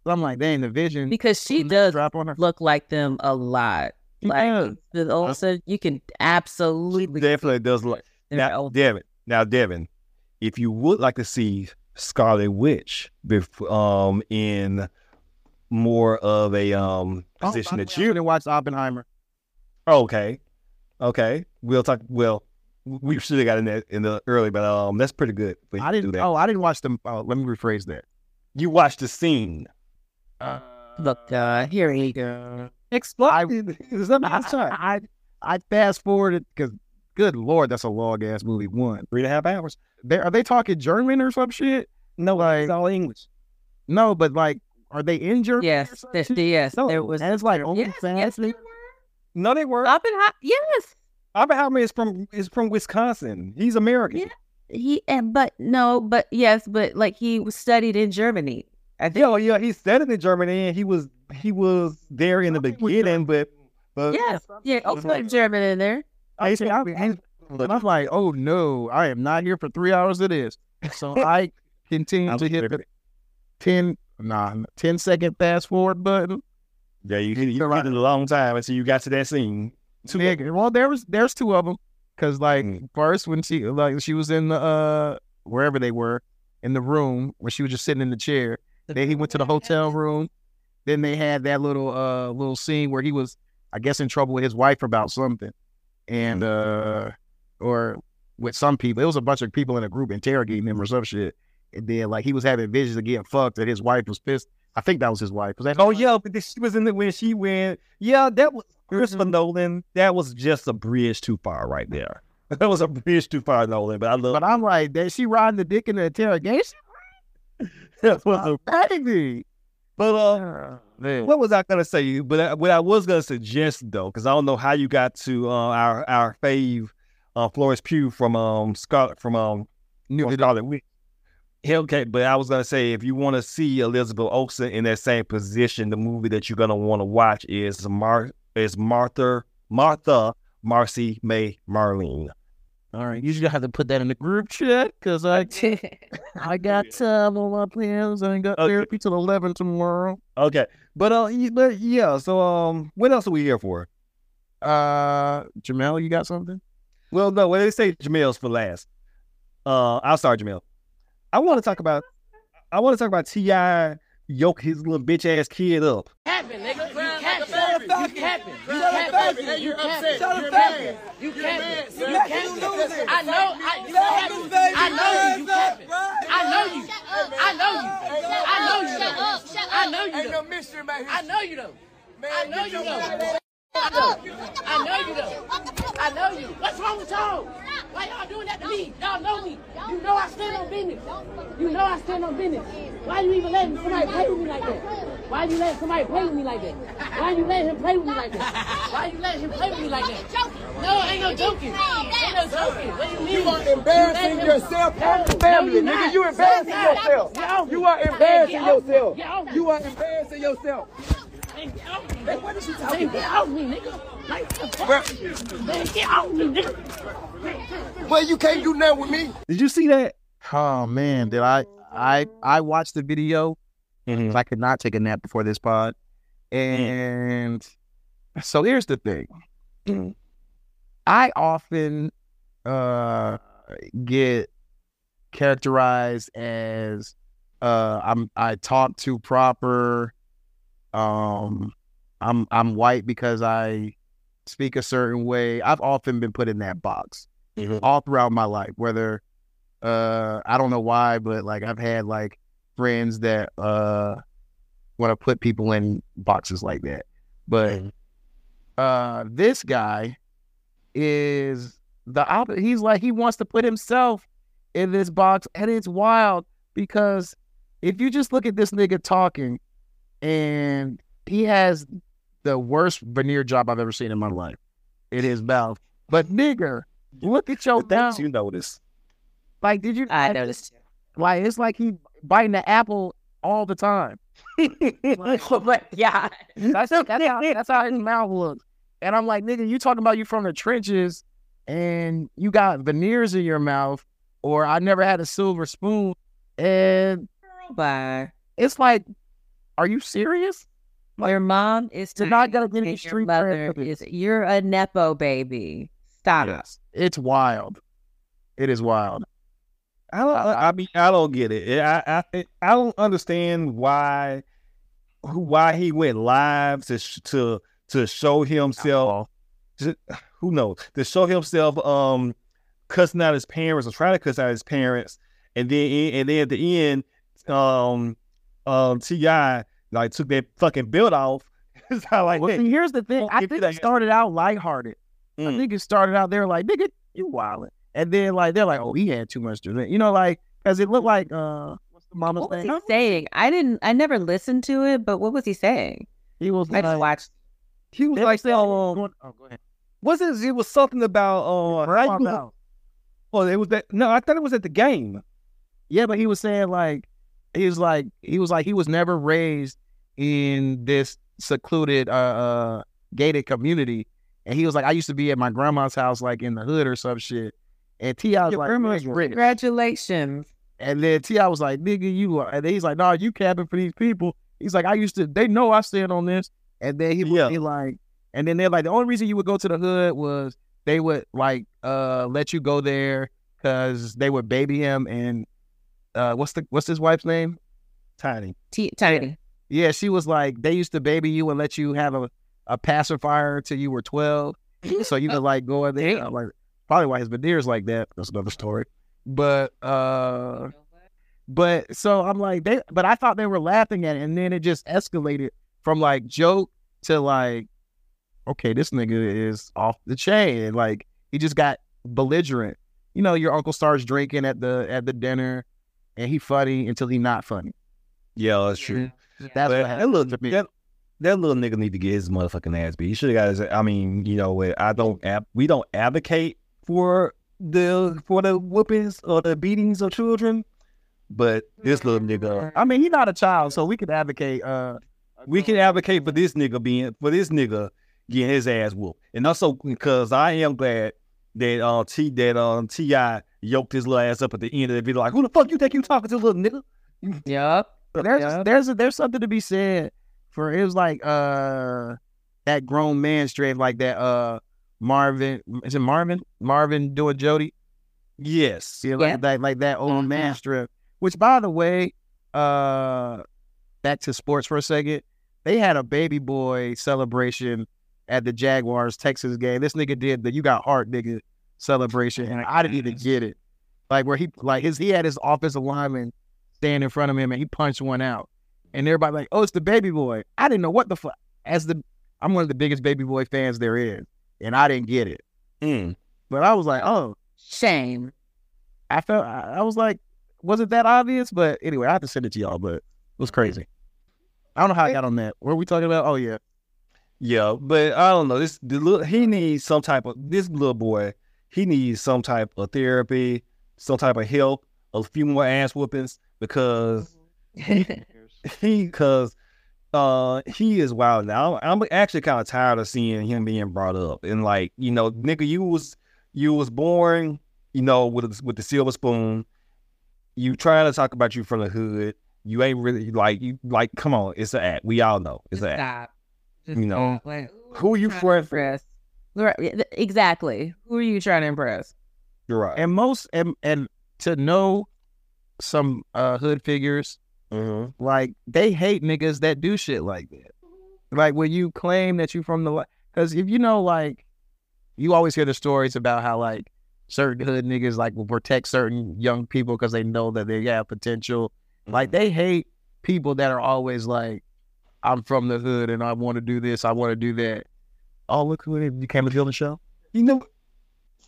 So I'm like, dang, the vision Because she does drop on her. look like them a lot. Like Yeah. the Olsen, you can absolutely definitely does look. they're Now, old. Devin. Now, Devin, if you would like to see Scarlet Witch bef- um in more of a um Oh, position by the that way, you didn't watch Oppenheimer. okay, okay, we'll talk. Well, we should have got in that in the early, but um, that's pretty good. I didn't. Do that. Oh, I didn't watch them. Oh, let me rephrase that. You watched the scene. Uh, Look, uh, here we go. Explain. Is that my time? I, I, I fast forwarded because, good lord, that's a long ass movie. One, Three and a half hours. they are they talking German or some shit? No, Like- it's all English. No, but like, are they in Germany? or Yes, some there, shit? yes, No, there was. And it's like only yes, fast. yes, there were. No, they were. Oppenheimer. Yes, Oppenheimer is from is from Wisconsin. He's American. Yeah. he. And but no, but yes, but like he was studied in Germany. I think. Yeah, yeah, he studied in Germany and he was he was there in the beginning, but but Yes, yeah. Oh, put German in there. I, See, I- I- And I'm like, oh no, I am not here for three hours of this. So I continue to hit the 10, nah, 10 second fast forward button. yeah, you you did it a long time until you got to that scene. Two, well, there was there's two of them. Cause like Mm. first when she like she was in the uh wherever they were in the room where she was just sitting in the chair. Then he went to the hotel room. Then they had that little uh little scene where he was I guess in trouble with his wife about something, and uh or with some people. It was a bunch of people in a group interrogating him or some shit. and then like he was having visions of getting fucked, and his wife was pissed. I think that was his wife. Was that? Oh yeah, but she was in the when she went. Yeah, that was Christopher Nolan. That was just a bridge too far right there. That was a bridge too far, Nolan. But I love. But I'm like, that she riding the dick in the interrogation? that was a- Baby. But uh, Uh, man. what was I gonna say? But I, what I was gonna suggest though, because I don't know how you got to uh, our our fave, uh, Florence Pugh from um Scarlet from um New- Scarlet Witch. Okay, but I was gonna say if you want to see Elizabeth Olsen in that same position, the movie that you're gonna want to watch is Mar is Martha Martha Marcy May Marlene. All right, you just have to put that in the group chat because I I got time on my plans. I ain't got Okay. therapy till eleven tomorrow. Okay, but uh, but yeah. So um, what else are we here for? Uh, Jamel, you got something? Well, no, well, they say Jamel's for last. Uh, I'll start Jamel. I want to talk about. I want to talk about T.I. yoke his little bitch ass kid up. capping, nigga. You capping. You capping. You capping. Hey, you're upset. You're mad. You capping. You capping. I know. I, you capping. I know you. You capping. I know you. I know you. I know you. Shut up, shut I up. know you. Ain't no mystery about I his know you though. I know you though. Shut. I know you though. I know you. What's wrong with y'all? Why y'all doing that to me? Y'all know me. You know I stand on business. You know I stand on business. Why you even letting somebody play with me like that? Why you letting somebody play with me like that? Why you letting him play with me like that? Why you letting him play with me like that? No, ain't no joking. Ain't no joking. What do you mean? You are embarrassing him- yourself and the no, family, you're nigga. You embarrassing yourself. Get off me. You are embarrassing get off me. yourself. Get off me. You are embarrassing yourself. Man, get off me. Hey, what is she talking about? off me, nigga. Like, what the fuck? Bruh, Man, get off me, nigga. Well, you can't do nothing with me. Did you see that? Oh man, did I I I watched the video. Mm-hmm. 'cause I could not take a nap before this pod. And so here's the thing. I often uh get characterized as uh I'm I talk too proper. Um I'm I'm white because I speak a certain way. I've often been put in that box Mhm. all throughout my life, whether uh I don't know why, but like I've had like friends that uh want to put people in boxes like that. But uh this guy is the opposite. He's like he wants to put himself in this box, and it's wild because if you just look at this nigga talking, and he has the worst veneer job I've ever seen in my life in his mouth. But nigga, look at your Don't you notice? Like, did you? I noticed. Like, it's like he biting the apple all the time. but yeah, That's that's how that's how his mouth looks. And I'm like, nigga, you talking about you from the trenches and you got veneers in your mouth, or I never had a silver spoon. And bar. it's like, are you serious? Your mom is You're not gonna tiny, get any and your street mother cred. is. You're a nepo baby. Stop. Yes. It's wild. It is wild. I don't. I I mean, I don't get it. I I I don't understand why why he went live to to to show himself. to- who knows to show himself um cussing out his parents or trying to cuss out his parents, and then and then at the end, um um T.I. like took that fucking belt off. it's not like Well, that. see, here's the thing. I think it that- started out lighthearted. I Mm. think it started out there like, nigga, you wildin'. And then like they're like, oh, he had too much to drink. You know, like because it looked like uh what's the mama's What was he saying? I didn't. I never listened to it, but what was he saying? He was I just like, watched. He was like, was um, going- oh, go ahead. was it? It was something about uh, how Pop you- out. Oh, it was that. No, I thought it was at the game. Yeah, but he was saying like he was like he was like he was never raised in this secluded uh, uh gated community. And he was like, I used to be at my grandma's house, like in the hood or some shit. And T.I. was Your like, grandma's. Congratulations. And then T.I. was like, nigga, you are. And then he's like, nah, you capping for these people. He's like, I used to, they know I stand on this. And then he, Yeah. he like, and then they're like, the only reason you would go to the hood was they would like uh let you go there because they would baby him. And uh what's the, what's his wife's name? Tiny. T- Tiny. Yeah, she was like, they used to baby you and let you have a, a pacifier till you were 12. so you could like go in there. I'm like, probably why his veneers like that. That's another story. But uh But so I'm like, they, but I thought they were laughing at it, and then it just escalated from like joke to like, okay, this nigga is off the chain, and like he just got belligerent. You know, your uncle starts drinking at the at the dinner, and he funny until he not funny. Yeah, that's true. That's But what that happened little to me. that, that little nigga need to get his motherfucking ass beat. He should have got his. I mean, you know, I don't. Ab, we don't advocate for the for the whoopings or the beatings of children, but this little nigga, I mean, he's not a child, so we could advocate. uh we can advocate for this nigga being for this nigga getting his ass whooped, and also because I am glad that uh T that um T.I. yoked his little ass up at the end of the video, like, who the fuck you think you talking to, little nigga? Yup. There's Yeah. there's there's something to be said for it was like uh that grown man straight like that uh Marvin is it Marvin Marvin doing Jody Yes, yeah like Yeah. that like that old man Mhm. strip which by the way uh back to sports for a second they had a baby boy celebration at the Jaguars Texans game this nigga did the you got heart nigga celebration and I didn't even get it like where he like his he had his offensive lineman stand in front of him and he punched one out. And everybody like, oh, it's the baby boy. I didn't know what the fuck. As the I'm one of the biggest baby boy fans there is, and I didn't get it. Mm. But I was like, oh, Shame. I felt I, I was like, was it that obvious? But anyway, I have to send it to y'all. But it was crazy. I don't know how I got on that. What were we talking about? Oh yeah, Yeah, but I don't know. This the little, he needs some type of this little boy. He needs some type of therapy, some type of help, a few more ass whoopings because he because uh he is wild now. I'm actually kind of tired of seeing him being brought up and like you know, nigga, you was you was born, you know, with a, with the silver spoon. You trying to talk about you from the hood. You ain't really like you like. Come on, it's an act. We all know it's Just an act. stop. Just You know. stop. Like, Who are you trying for? impress? Right, yeah, th- Exactly. Who are you trying to impress? You're right. and most and and to know some uh hood figures Mm-hmm. like they hate niggas that do shit like that. Like when you claim that you're from the because if you know like you always hear the stories about how like certain hood niggas like will protect certain young people because they know that they have potential. Like they hate people that are always like, I'm from the hood and I want to do this, I want to do that. Oh look who it is. you came to the show. You know,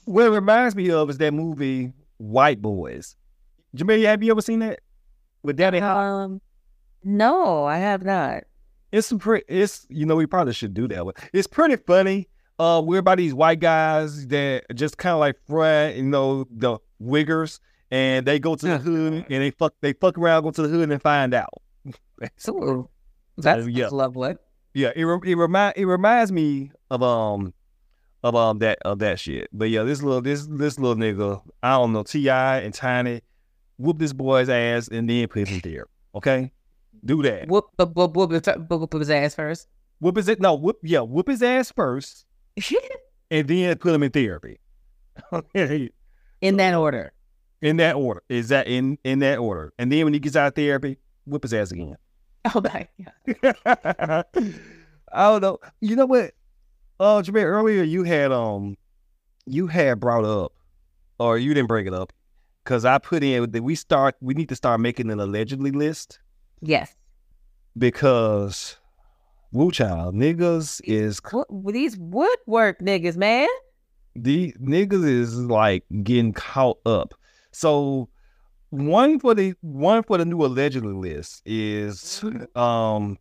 what it reminds me of is that movie White Boys. Jamelia, have you ever seen that with Danny Hoch? Um, no, I have not. It's some pretty. It's you know we probably should do that one. It's pretty funny. Uh, we're about these white guys that just kind of like front, you know, the wiggers, and they go to the hood and they fuck they fuck around, go to the hood and find out. Ooh, that's yeah. lovely. Yeah, it re- it remind it reminds me of um of um that of that shit. But yeah, this little this this little nigga, I don't know, T.I. and Tiny, whoop this boy's ass and then put him in there. Okay, do that. Whoop, whoop, whoop, whoop, his- whoop, whoop his ass first. Whoop his no whoop yeah whoop his ass first and then put him in therapy. In that order. in that order, is that in in that order? And then when he gets out of therapy, whip his ass again. Oh my god. I don't know. You know what? Uh Jameer, earlier you had um you had brought up or you didn't bring it up because I put in that we start we need to start making an allegedly list Yes. because Woo Child niggas is these woodwork niggas, man. the niggas is like getting caught up. So one for the one for the new allegedly list is um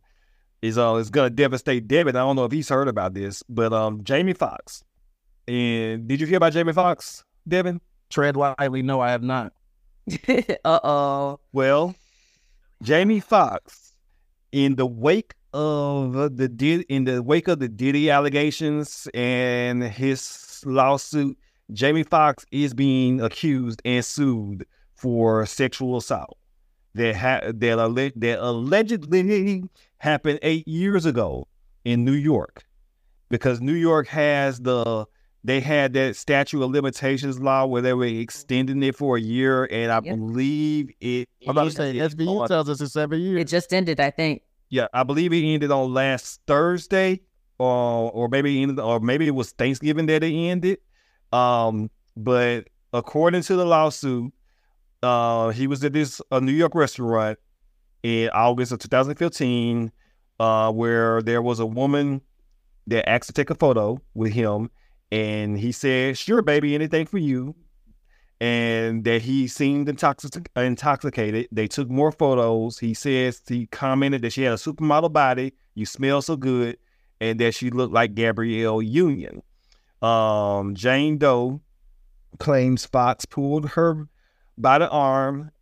is uh is gonna devastate Devin. I don't know if he's heard about this, but um Jamie Foxx. And did you hear about Jamie Foxx, Devin? Tread lightly. No, I have not. uh oh. Well, Jamie Foxx, in the wake of the Did in the wake of the Diddy allegations and his lawsuit, Jamie Foxx is being accused and sued for sexual assault that ha- that, alle- that allegedly happened eight years ago in New York, because New York has the they had that statute of limitations law where they were extending it for a year, and I Yep. believe it. I'm about to say ended SVU on- tells us it's seven years. It just ended, I think. yeah, I believe it ended on last Thursday, or or maybe it ended, or maybe it was Thanksgiving that it ended. Um, but according to the lawsuit, uh, he was at this a New York restaurant in August of 2015, uh, where there was a woman that asked to take a photo with him, and he said, "Sure, baby, anything for you." And that he seemed intoxic- intoxicated. They took more photos. He says he commented that she had a supermodel body. You smell so good, and that she looked like Gabrielle Union. Um, Jane Doe claims Foxx pulled her by the arm,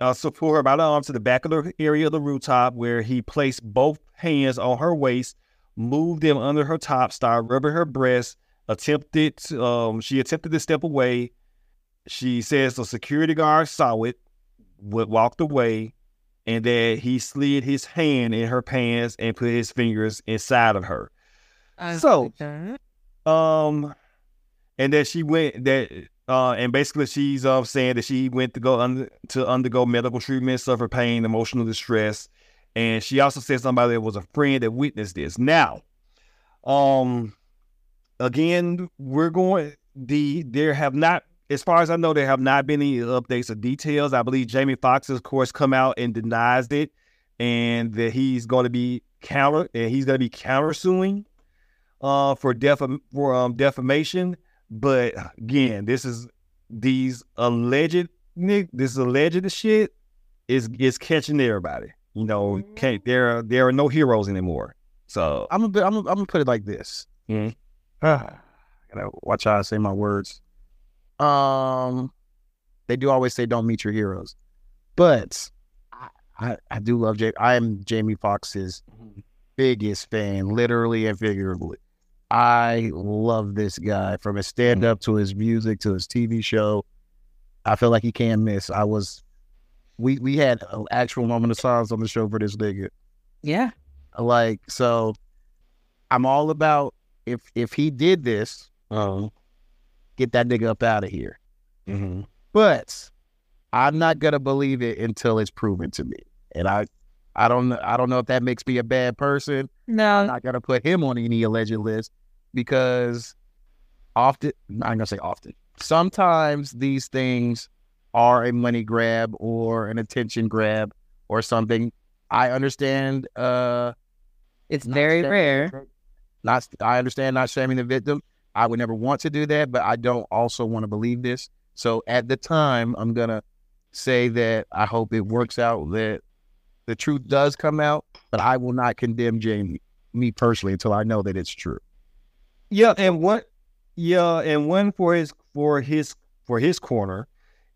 uh, her by the arm to the back of the area of the rooftop where he placed both hands on her waist, moved them under her top, started rubbing her breast, attempted, um, she attempted to step away. She says the security guard saw it, wa- walked away, and that he slid his hand in her pants and put his fingers inside of her. So- Um, and that she went that uh, and basically she's um saying that she went to go to undergo medical treatment, suffer pain, emotional distress, and she also said somebody that was a friend that witnessed this. Now, um, again, we're going the there have not. As far as I know, there have not been any updates or details. I believe Jamie Foxx, has of course, come out and denies it, and that he's going to be counter and he's going to be countersuing uh, for def for um, defamation. But again, this is these alleged Nick, this alleged shit is is catching everybody. You know, can't there are there are no heroes anymore. So I'm gonna, I'm gonna, I'm gonna put it like this. Mhm. Ah, gotta watch how I say my words. Um, they do always say don't meet your heroes, but I, I, I do love Jamie. I am Jamie Foxx's biggest fan, literally and figuratively. I love this guy from his stand up to his music to his TV show. I feel like he can't miss. I was, we we had an actual moment of silence on the show for this nigga. Yeah. Like so, I'm all about if if he did this, um, get that nigga up out of here. Mm-hmm. But I'm not gonna believe it until it's proven to me. And I, I don't, I don't know if that makes me a bad person. I'm No. not gonna put him on any alleged list because often, I'm not gonna say often. Sometimes these things are a money grab or an attention grab or something. I understand. uh It's very shaming rare. Not, I understand not shaming the victim. I would never want to do that, but I don't also want to believe this. So at the time, I'm gonna say that I hope it works out that the truth does come out, but I will not condemn Jamie, me personally, until I know that it's true. Yeah, and one, yeah, and one for his for his for his corner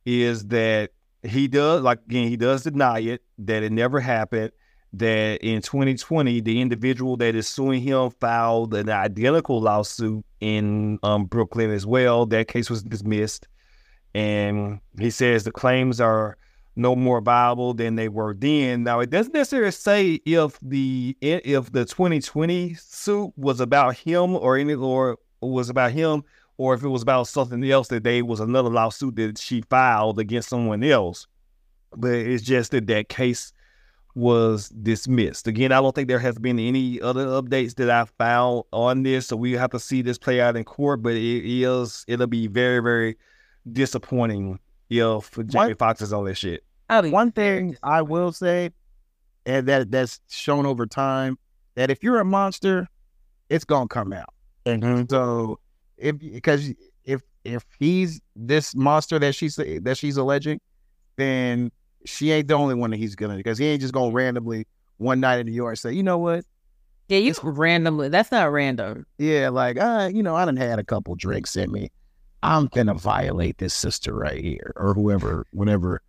is that he does like again he does deny it that it never happened. That in 2020, the individual that is suing him filed an identical lawsuit in um, Brooklyn as well. That case was dismissed, and he says the claims are no more viable than they were then. Now, it doesn't necessarily say if the if the 2020 suit was about him or any or was about him or if it was about something else that they was another lawsuit that she filed against someone else. But it's just that that case was dismissed. Again, I don't think there has been any other updates that I found on this, so we have to see this play out in court. But it is it'll be very very disappointing if Jamie Foxx is on that shit. I'll be One thing I will say, and that that's shown over time, that if you're a monster, it's gonna come out. And so if because if if he's this monster that she's that she's alleging, then she ain't the only one that he's gonna because he ain't just gonna randomly one night in New York say, you know what? Yeah, you randomly. That's not random. Yeah, like uh, you know, I done had a couple drinks in me. I'm gonna violate this sister right here, or whoever, whatever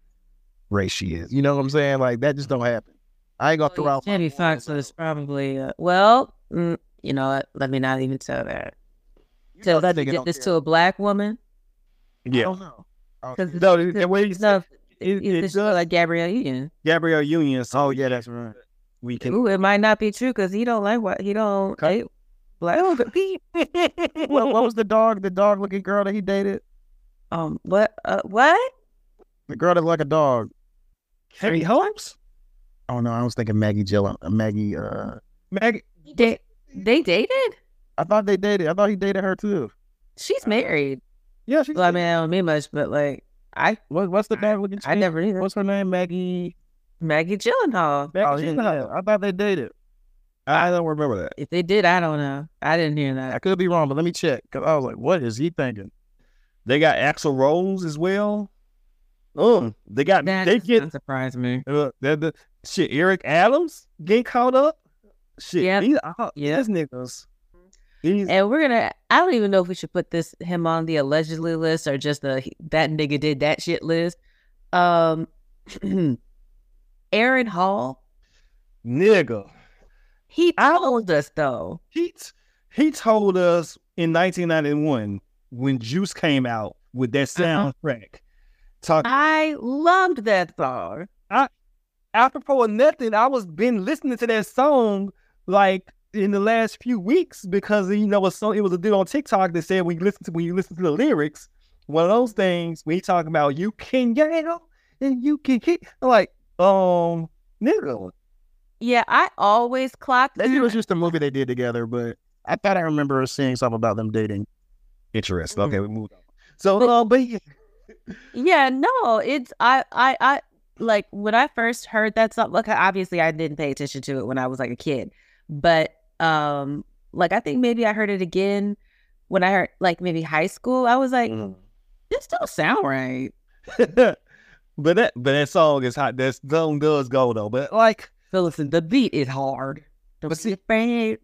race she is. You know what I'm saying? Like that just don't happen. I ain't gonna throw out. my Jamie boys Foxx out. was probably uh, well. Mm, you know what? Let me not even tell that. You Tell that nigga did don't this care. to a black woman. I Yeah. don't know. Oh, Because No, the- the way you no, it- it it's does- like Gabrielle Union. Gabrielle Union. So oh yeah, that's right. we can Ooh, it might not be true because he don't like what he don't. Okay. Hey, black. what, what was the dog? The dog looking girl that he dated? Um, what? Uh, what? The girl that looked like a dog. Katie Holmes. Oh no, I was thinking Maggie Jill. Uh, Maggie. Uh, Maggie. They they dated. I thought they dated. I thought he dated her too. She's married. Yeah, she's Well, I mean, I don't mean much, but like, I What, what's the bad looking? I never knew. What's her name? Maggie. Maggie Gyllenhaal. Oh, yeah. I thought they dated. I don't remember that. If they did, I don't know. I didn't hear that. I could be wrong, but let me check. Cause I was like, what is he thinking? They got Axl Rose as well. Oh, they got That they get surprise me. uh, the, the shit. Eric Adams get caught up. Shit, Yep. these, uh, Yep. these niggas. These, And we're gonna. I don't even know if we should put this him on the allegedly list or just the that nigga did that shit list. Um, Aaron Hall. nigga. He told us though. He t- he told us in 1991 when Juice came out with that Uh-huh. soundtrack. Talk I loved that song. I apropos of nothing, I was been listening to that song like in the last few weeks because you know a song it was a dude on TikTok that said when you listen to when you listen to the lyrics, one of those things when he talking about you can get yell and you can hit like um nigga. Yeah, I always clocked. Maybe it was just a movie they did together, but I thought I remember seeing something about them dating. Interesting. Mm-hmm. Okay, we moved on. So uh, but yeah, Yeah, no, it's I I I like when I first heard that song. Look, obviously I didn't pay attention to it when I was like a kid, but um, like I think maybe I heard it again when I heard like maybe high school. I was like, Mm. this don't sound right. but that but that song is hot. That song does go though. But like So listen, the beat is hard. Don't But be see- afraid.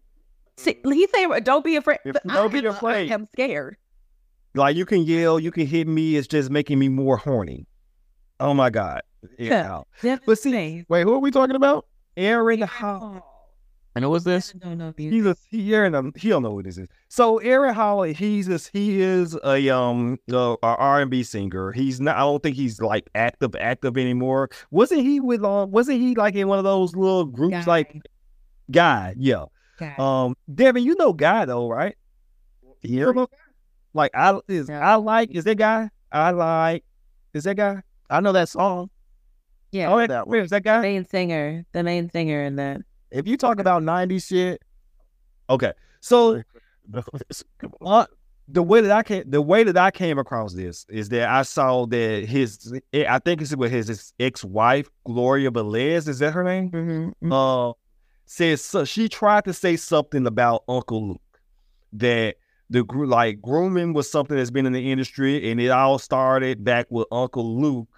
See, mm. he say, "Don't be afraid." If- don't be I, afraid. I am scared. like you can yell, you can hit me, it's just making me more horny. Oh my God. Yeah. But see, Wait, who are we talking about? Aaron Hall. And who was this? don't know He's a he Aaron um, he don't know what this is. So Aaron Hall, he's this, he is a um uh, a R and B singer. He's not I don't think he's like active active anymore. Wasn't he with um wasn't he like in one of those little groups like Guy? Yeah. Um Devin, you know Guy though, right? Yeah. Like I is Yeah. I like is that guy? I like is that guy? I know that song. yeah, Oh, that that, where is that guy? main singer, the main singer in that. If you talk about 90s shit, Okay. So uh, the way that I came, the way that I came across this is that I saw that his, I think it's with his, his ex-wife Gloria Velez. Is that her name? Mm-hmm. Uh, says so she tried to say something about Uncle Luke that the like grooming was something that's been in the industry, and it all started back with Uncle Luke,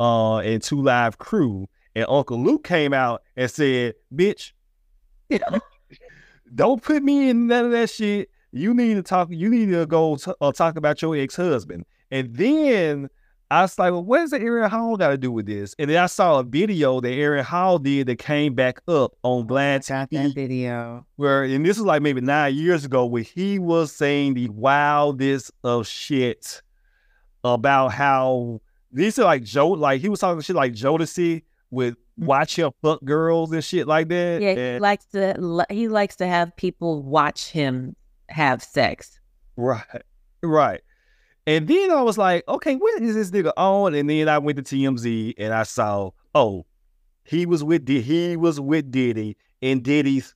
uh, and Two Live Crew, and Uncle Luke came out and said, "Bitch." Don't put me in none of that shit. You need to talk. You need to go t- uh, talk about your ex husband. And then I was like, well, what does the Aaron Hall got to do with this? And then I saw a video that Aaron Hall did that came back up on Vlad Got that video. where, and this was like maybe nine years ago, where he was saying the wildest of shit about how these are like Joe, like he was talking shit like Jodeci with mm-hmm. watch him fuck girls and shit like that. Yeah, he likes to he likes to have people watch him have sex. Right. Right. And then I was like, okay, what is this nigga on? And then I went to TMZ and I saw, oh, he was with Diddy. He was with Diddy in Diddy's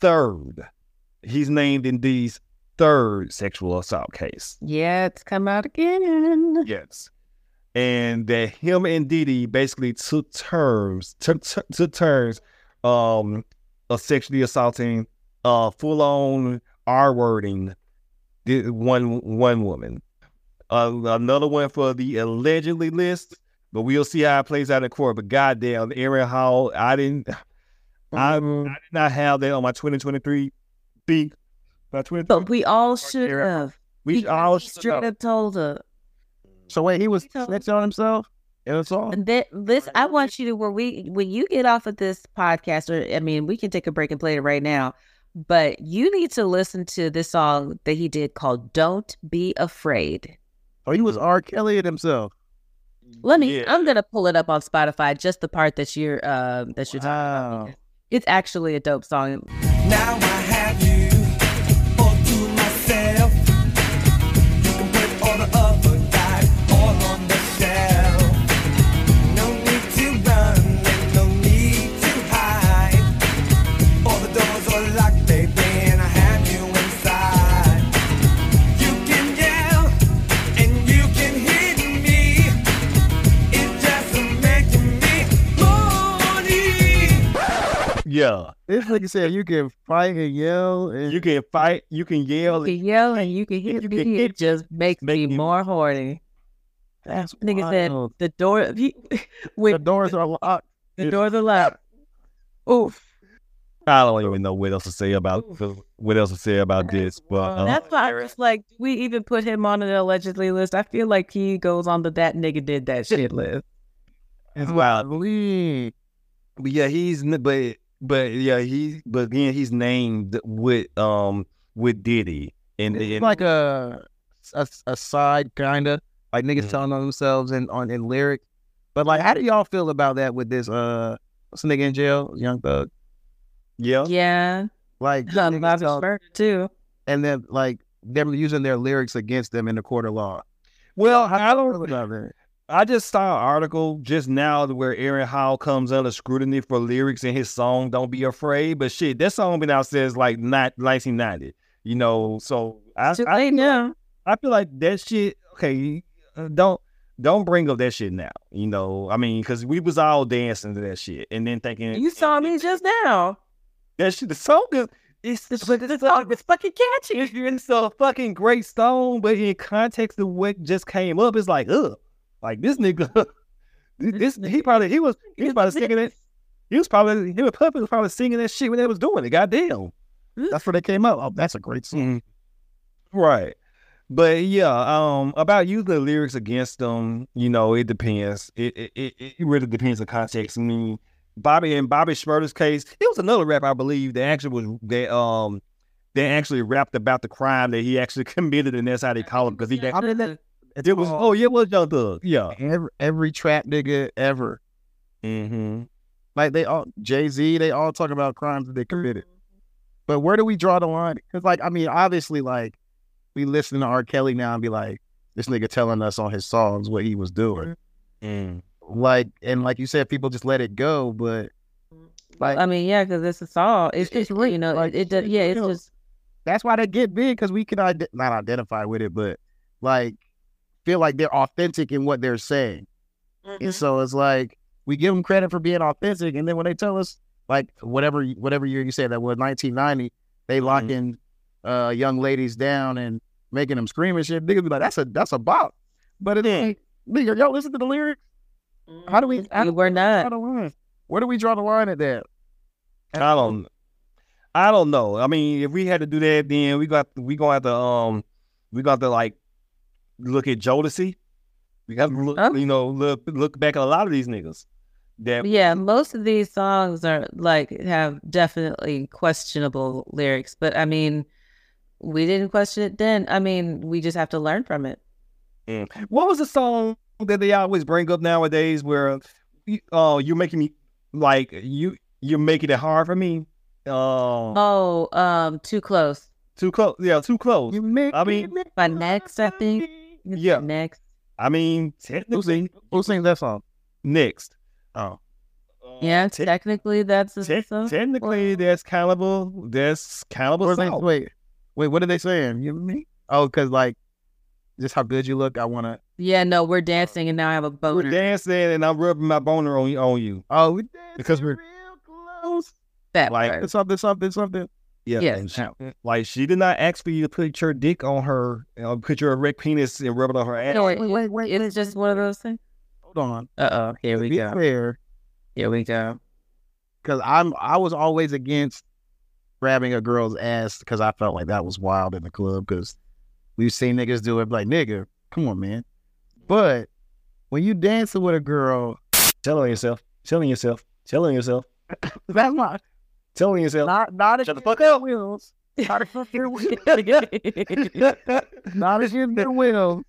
third. He's named in Diddy's third sexual assault case. Yeah, it's come out again. Yes. And that him and Diddy basically took terms, took, took, took turns um of sexually assaulting uh full on R wording one one woman. Uh, another one for the allegedly list, but we'll see how it plays out in court. But goddamn, Aaron Hall, I didn't I, I did not have that on my 2023 beat. My 20, But we all should have. we He- all he should straight up told her. So wait, he was He snitching on himself in a song? And then this, I want you to where we when you get off of this podcast, or I mean, we can take a break and play it right now. But you need to listen to this song that he did called "Don't Be Afraid." Oh, he was R. Kelly himself. Let me. Yeah. I'm gonna pull it up on Spotify. Just the part that you're uh that you're talking about. It's actually a dope song. Now I have Yeah, This nigga said you can fight and yell and you can fight, you can yell. You can yell and you can hit You me. can hit- It just makes make me me- more horny. that's Nigga said the door. He, the doors are locked. the doors are locked. Oof. I don't even know what else to say about what else to say about this, but uh, That's why I was like, we even put him on an allegedly list? I feel like he goes on the that nigga did that shit list. it's wild. Believe. But yeah, he's n- but but yeah, he but again he's named with um with Diddy and, It's and like a a, a side kind of like niggas Mhm. telling on themselves in on in lyrics. But like, how do y'all feel about that with this? Uh, what's the nigga in jail? Young Thug. yeah Yeah, Like, niggas tell- too. and then like they're using their lyrics against them in the court of law. Well, I How don't feel about that? I just saw an article just now where Aaron Hall comes under scrutiny for lyrics in his song "Don't Be Afraid," but shit, that song been out since like not 1990. You know, so I I, late now. I feel like that shit. Okay, uh, don't don't bring up that shit now. You know, I mean, because we was all dancing to that shit and then thinking You saw me just now. that shit. The song is it's this song is fucking catchy. it's, it's a fucking great song, but in context of what just came up, it's like, ugh, like this nigga, this he probably he was he was probably singing it. He was probably he was Puppet was probably singing that shit when they was doing it. Goddamn, That's where they came up. Oh, that's a great song. right? But yeah, um, about using the lyrics against them, you know, it depends. It it it, it really depends on context. I mean, Bobby and Bobby Shmurda's case, it was another rap I believe that actually was that um. They actually rapped about the crime that he actually committed, and that's how they call it because he. I mean, that- It was oh yeah, it was Young Thug. Yeah. Every, every trap nigga ever. Mm-hmm. Like they all Jay Z, they all talk about crimes that they committed. But where do we draw the line? Because like I mean, obviously, like we listen to R. Kelly now and be like, this nigga telling us on his songs what he was doing. Mm. Like and like you said, people just let it go. But like I mean, yeah, because it's a song. It's It's just real, you know, like, it, it does. Yeah, it's real. just that's why they get big because we can ide- not identify with it, but like feel like they're authentic in what they're saying. And so it's like we give them credit for being authentic, and then when they tell us like whatever whatever year you said that was 1990, they locking uh, young ladies down and making them scream and shit. Niggas be like, that's a that's a bop. But it's like, nigga, y'all listen to the lyrics. How do we? How We do we draw not. the line? Where do we draw the line at that? I don't I don't know. I mean, if we had to do that, then we got we gonna have to um we got to like look at Jodeci. We got to look, Oh. you know, look look back at a lot of these niggas. That Yeah, most of these songs are like have definitely questionable lyrics, but I mean, we didn't question it then. I mean, we just have to learn from it. Mm. What was the song that they always bring up nowadays where you- oh you're making me like you you're making it hard for me? Oh, Oh, um, too close. too close. Yeah, too close. You make I mean- it By next, I think. It's Yeah. next. I mean, technically Who sings that song? next. Oh, uh, Yeah, Te- technically that's a te- song. technically that's kind of a that's kind of a Where's they, wait, wait. What are they saying? You me? Oh, because like, just how good you look. I want to. Yeah, no, we're uh, dancing and now I have a boner. We're dancing and I'm rubbing my boner on you on you. Oh, we dancing Because we're- real close. that like, part. Something, something, something. Yeah. Yes. and she- like she did not ask for you to put your dick on her, you know, put your erect penis and rub it on her ass. No, wait, wait, wait, wait, it's just one of those things. Hold on. Uh oh, here To we be go. fair, Here we go. because I'm I was always against grabbing a girl's ass because I felt like that was wild in the club because we've seen niggas do it. Like nigga, come on, man. But when you dancing with a girl, Telling yourself, telling yourself, telling yourself, that's not telling yourself. not not Shut the against fuck up. wheels. Not against their wheels. not against their will.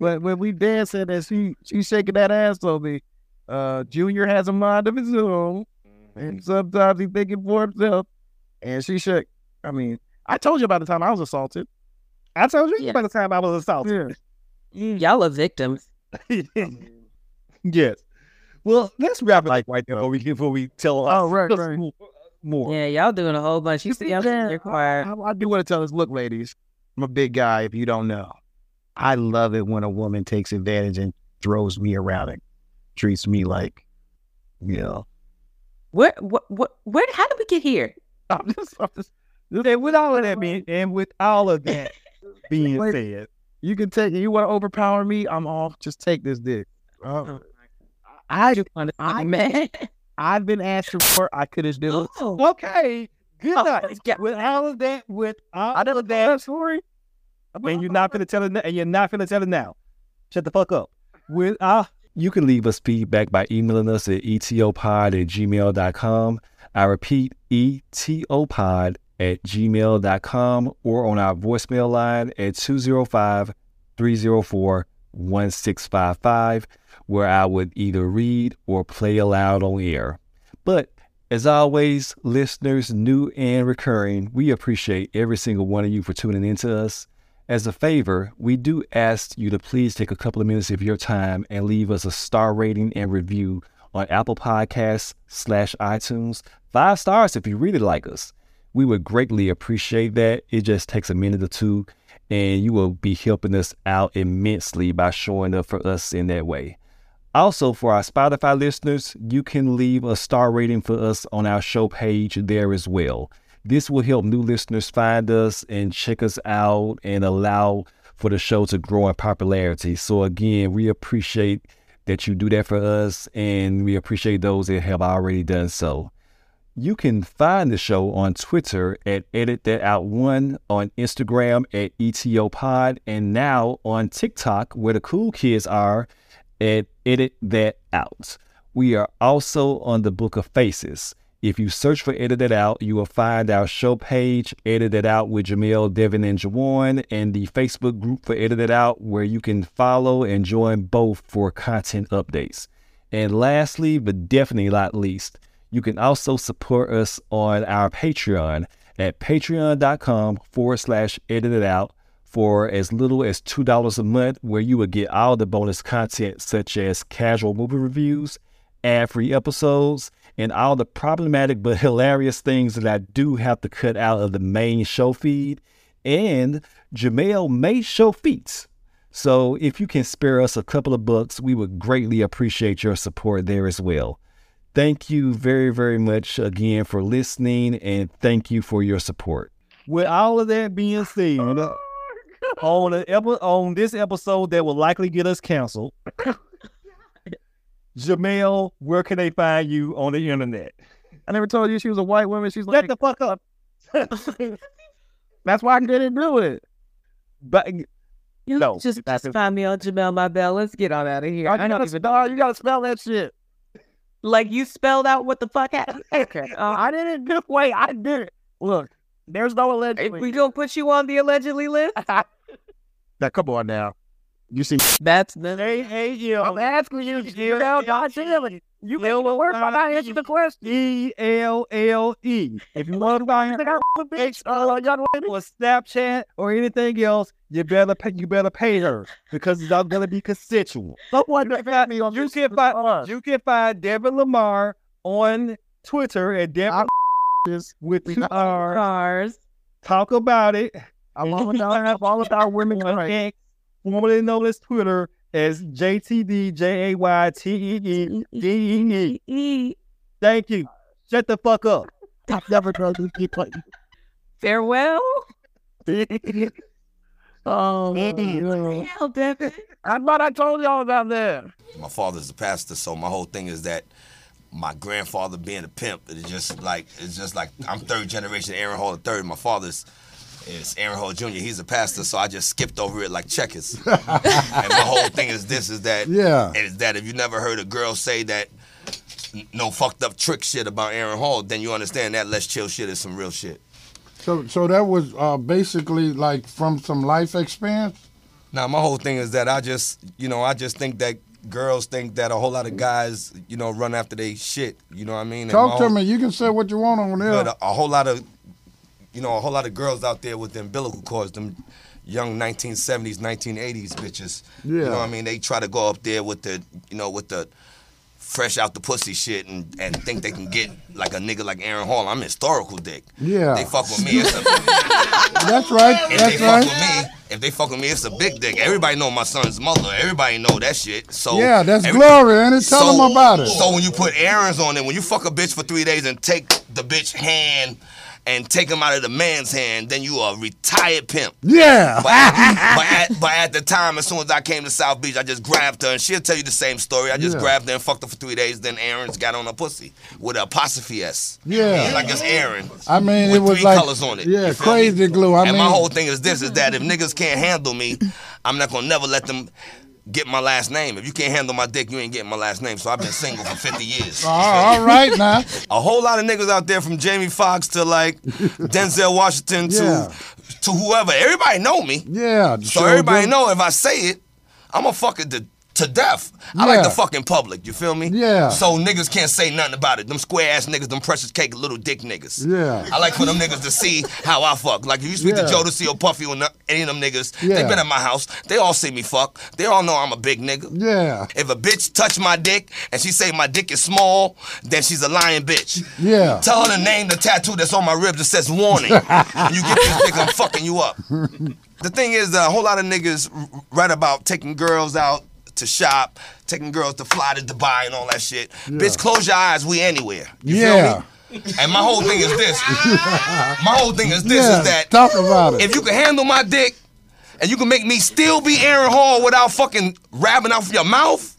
But when we dancing and she she shaking that ass on me, uh, Junior has a mind of his own, and sometimes he thinking for himself. And she shook. I mean, I told you about the time I was assaulted. I told you Yeah. by the time I was assaulted. Y'all are victims. yes. Well, let's wrap it like right there before we before we tell Oh, right, right. More. Yeah, y'all doing a whole bunch. You see, I'm sitting here quiet. I, I do want to tell us, look, ladies, I'm a big guy. If you don't know, I love it when a woman takes advantage and throws me around and treats me like, you know, Where, what, what, where? How did we get here? I'm just, I'm just, And with all of that being, and with all of that being Wait. said, you can take. You want to overpower me? I'm off. Just take this dick. Uh, Oh, I I, I- man. I've been asked before. I could have done. Oh, okay, good Oh, night. yeah. With all of that, with all I never of told that, that story. and you're not gonna tell it, now, and you're not gonna tell it now. Shut the fuck up. With uh, you can leave us feedback by emailing us at etopod at gmail.com. I repeat, etopod at gmail.com or on our voicemail line at 205 304 1655, where I would either read or play aloud on air. But as always, listeners, new and recurring, we appreciate every single one of you for tuning in to us. As a favor, we do ask you to please take a couple of minutes of your time and leave us a star rating and review on Apple Podcasts slash iTunes. Five stars if you really like us. We would greatly appreciate that. It just takes a minute or two, and you will be helping us out immensely by showing up for us in that way. Also, for our Spotify listeners, you can leave a star rating for us on our show page there as well. This will help new listeners find us and check us out and allow for the show to grow in popularity. So, again, we appreciate that you do that for us, and we appreciate those that have already done so. You can find the show on Twitter at Edit That Out One, on Instagram at ETO Pod, and now on TikTok, where the cool kids are, at Edit That Out. We are also on the Book of Faces. If you search for Edit It Out, you will find our show page, Edit It Out with Jamel, Devin, and Juwan, and the Facebook group for Edit It Out, where you can follow and join both for content updates. And lastly, but definitely not least, you can also support us on our Patreon at patreon.com forward slash edit it out for as little as $2 a month, where you would get all the bonus content such as casual movie reviews, ad free episodes, and all the problematic but hilarious things that I do have to cut out of the main show feed. And Jamel may show feats. So if you can spare us a couple of bucks, we would greatly appreciate your support there as well. Thank you very, very much again for listening and thank you for your support. With all of that being said, on, a, epi- on this episode that will likely get us canceled, Jamel, where can they find you on the internet? I never told you she was a white woman. She's Let like, the fuck up. that's why I didn't do it. But You No, just, that's just find me on Jamel My Bell. Let's get on out of here. Oh, I you, don't gotta even spell, you gotta spell that shit. like you spelled out what the fuck happened. Okay. Uh, I didn't do Wait, I did it. Look, there's no if allegedly. we gonna put you on the allegedly list, now, come on now. You see, that's the hey, hey, yeah. I'm asking you, you know, damn it. You make it work by not answering the question. E L L E. If you want to find Think I a bitch, young lady. or Snapchat or anything else, you better pay. You better pay her because it's all gonna be consensual. Someone defend me on You can find you can find Devin Lamar on Twitter at Devin with two R's. cars. Talk about it. I'm all about, I'm all about women on rights. X, formerly known as Twitter, as JTD J A Y T E E D E E. Thank you. Shut the fuck up. I've never told you keep playing. Farewell. Oh, Hell, Devin. I thought I told y'all about that. My father's a pastor, so my whole thing is that my grandfather being a pimp it's just like it's just like I'm third generation Aaron Hall the third. My father's is Aaron Hall Jr. He's a pastor, so I just skipped over it like checkers. and my whole thing is this: is that Yeah. is that if you never heard a girl say that no fucked up trick shit about Aaron Hall, then you understand that let's chill shit is some real shit. So, so that was uh, basically like from some life experience. Now, my whole thing is that I just, you know, I just think that girls think that a whole lot of guys, you know, run after they shit. You know what I mean? Talk to whole- me. You can say what you want on there. But a, a whole lot of, you know, a whole lot of girls out there with the umbilical cords, them young 1970s, 1980s bitches. You know what I mean? They try to go up there with the, you know, with the fresh out the pussy shit and, and think they can get like a nigga like Aaron Hall. I'm historical dick. Yeah. They fuck with me. It's a, That's right. if That's they fuck right. with me, if they fuck with me, it's a big dick. Everybody know my son's mother. Everybody know that shit. So Yeah, that's every- glory, it? Tell 'em about it. So when you put errands on it, when you fuck a bitch for three days and take the bitch hand and take him out of the man's hand, then you are a retired pimp. Yeah. But at, but, at, but at the time, as soon as I came to South Beach, I just grabbed her, and she'll tell you the same story. I just Yeah. grabbed her and fucked her for three days. Then Aaron's got on her pussy with an apostrophe S. Yeah. like it's Aaron. I mean, with it was three like colors on it. Yeah, feel me? crazy glue. I and mean, my whole thing is this: is that if niggas can't handle me, I'm not gonna never let them get my last name. If you can't handle my dick, you ain't getting my last name. So I've been single for 50 years. All right now. A whole lot of niggas out there from Jamie Foxx to like Denzel Washington to Yeah. to whoever. Everybody know me. Yeah. So sure everybody know if I say it, I'm gonna fuck it to, death. I like the fucking public, you feel me? Yeah. So niggas can't say nothing about it. Them square ass niggas, them precious cake little dick niggas. Yeah. I like for them niggas to see how I fuck. Like if you speak Yeah. to Jodeci or Puffy or any of them niggas, Yeah. they been at my house. They all see me fuck. They all know I'm a big nigga. Yeah. If a bitch touch my dick and she say my dick is small, then she's a lying bitch. Yeah. Tell her to name the tattoo that's on my ribs that says warning. and you get this dick, I'm fucking you up. The thing is, uh, a whole lot of niggas write about taking girls out to shop, taking girls to fly to Dubai and all that shit. Bitch, close your eyes, we anywhere. You Yeah. feel me? And my whole thing is this. my whole thing is this Yeah, is that talk about it. if you can handle my dick and you can make me still be Aaron Hall without fucking rabbing out from your mouth,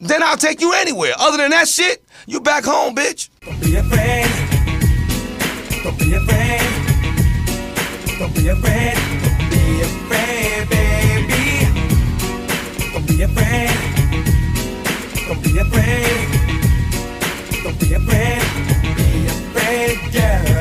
then I'll take you anywhere. Other than that shit, you back home, bitch. Don't be afraid. Don't be afraid. Don't be afraid. be afraid. Don't be afraid. Don't be afraid. Don't be afraid, yeah.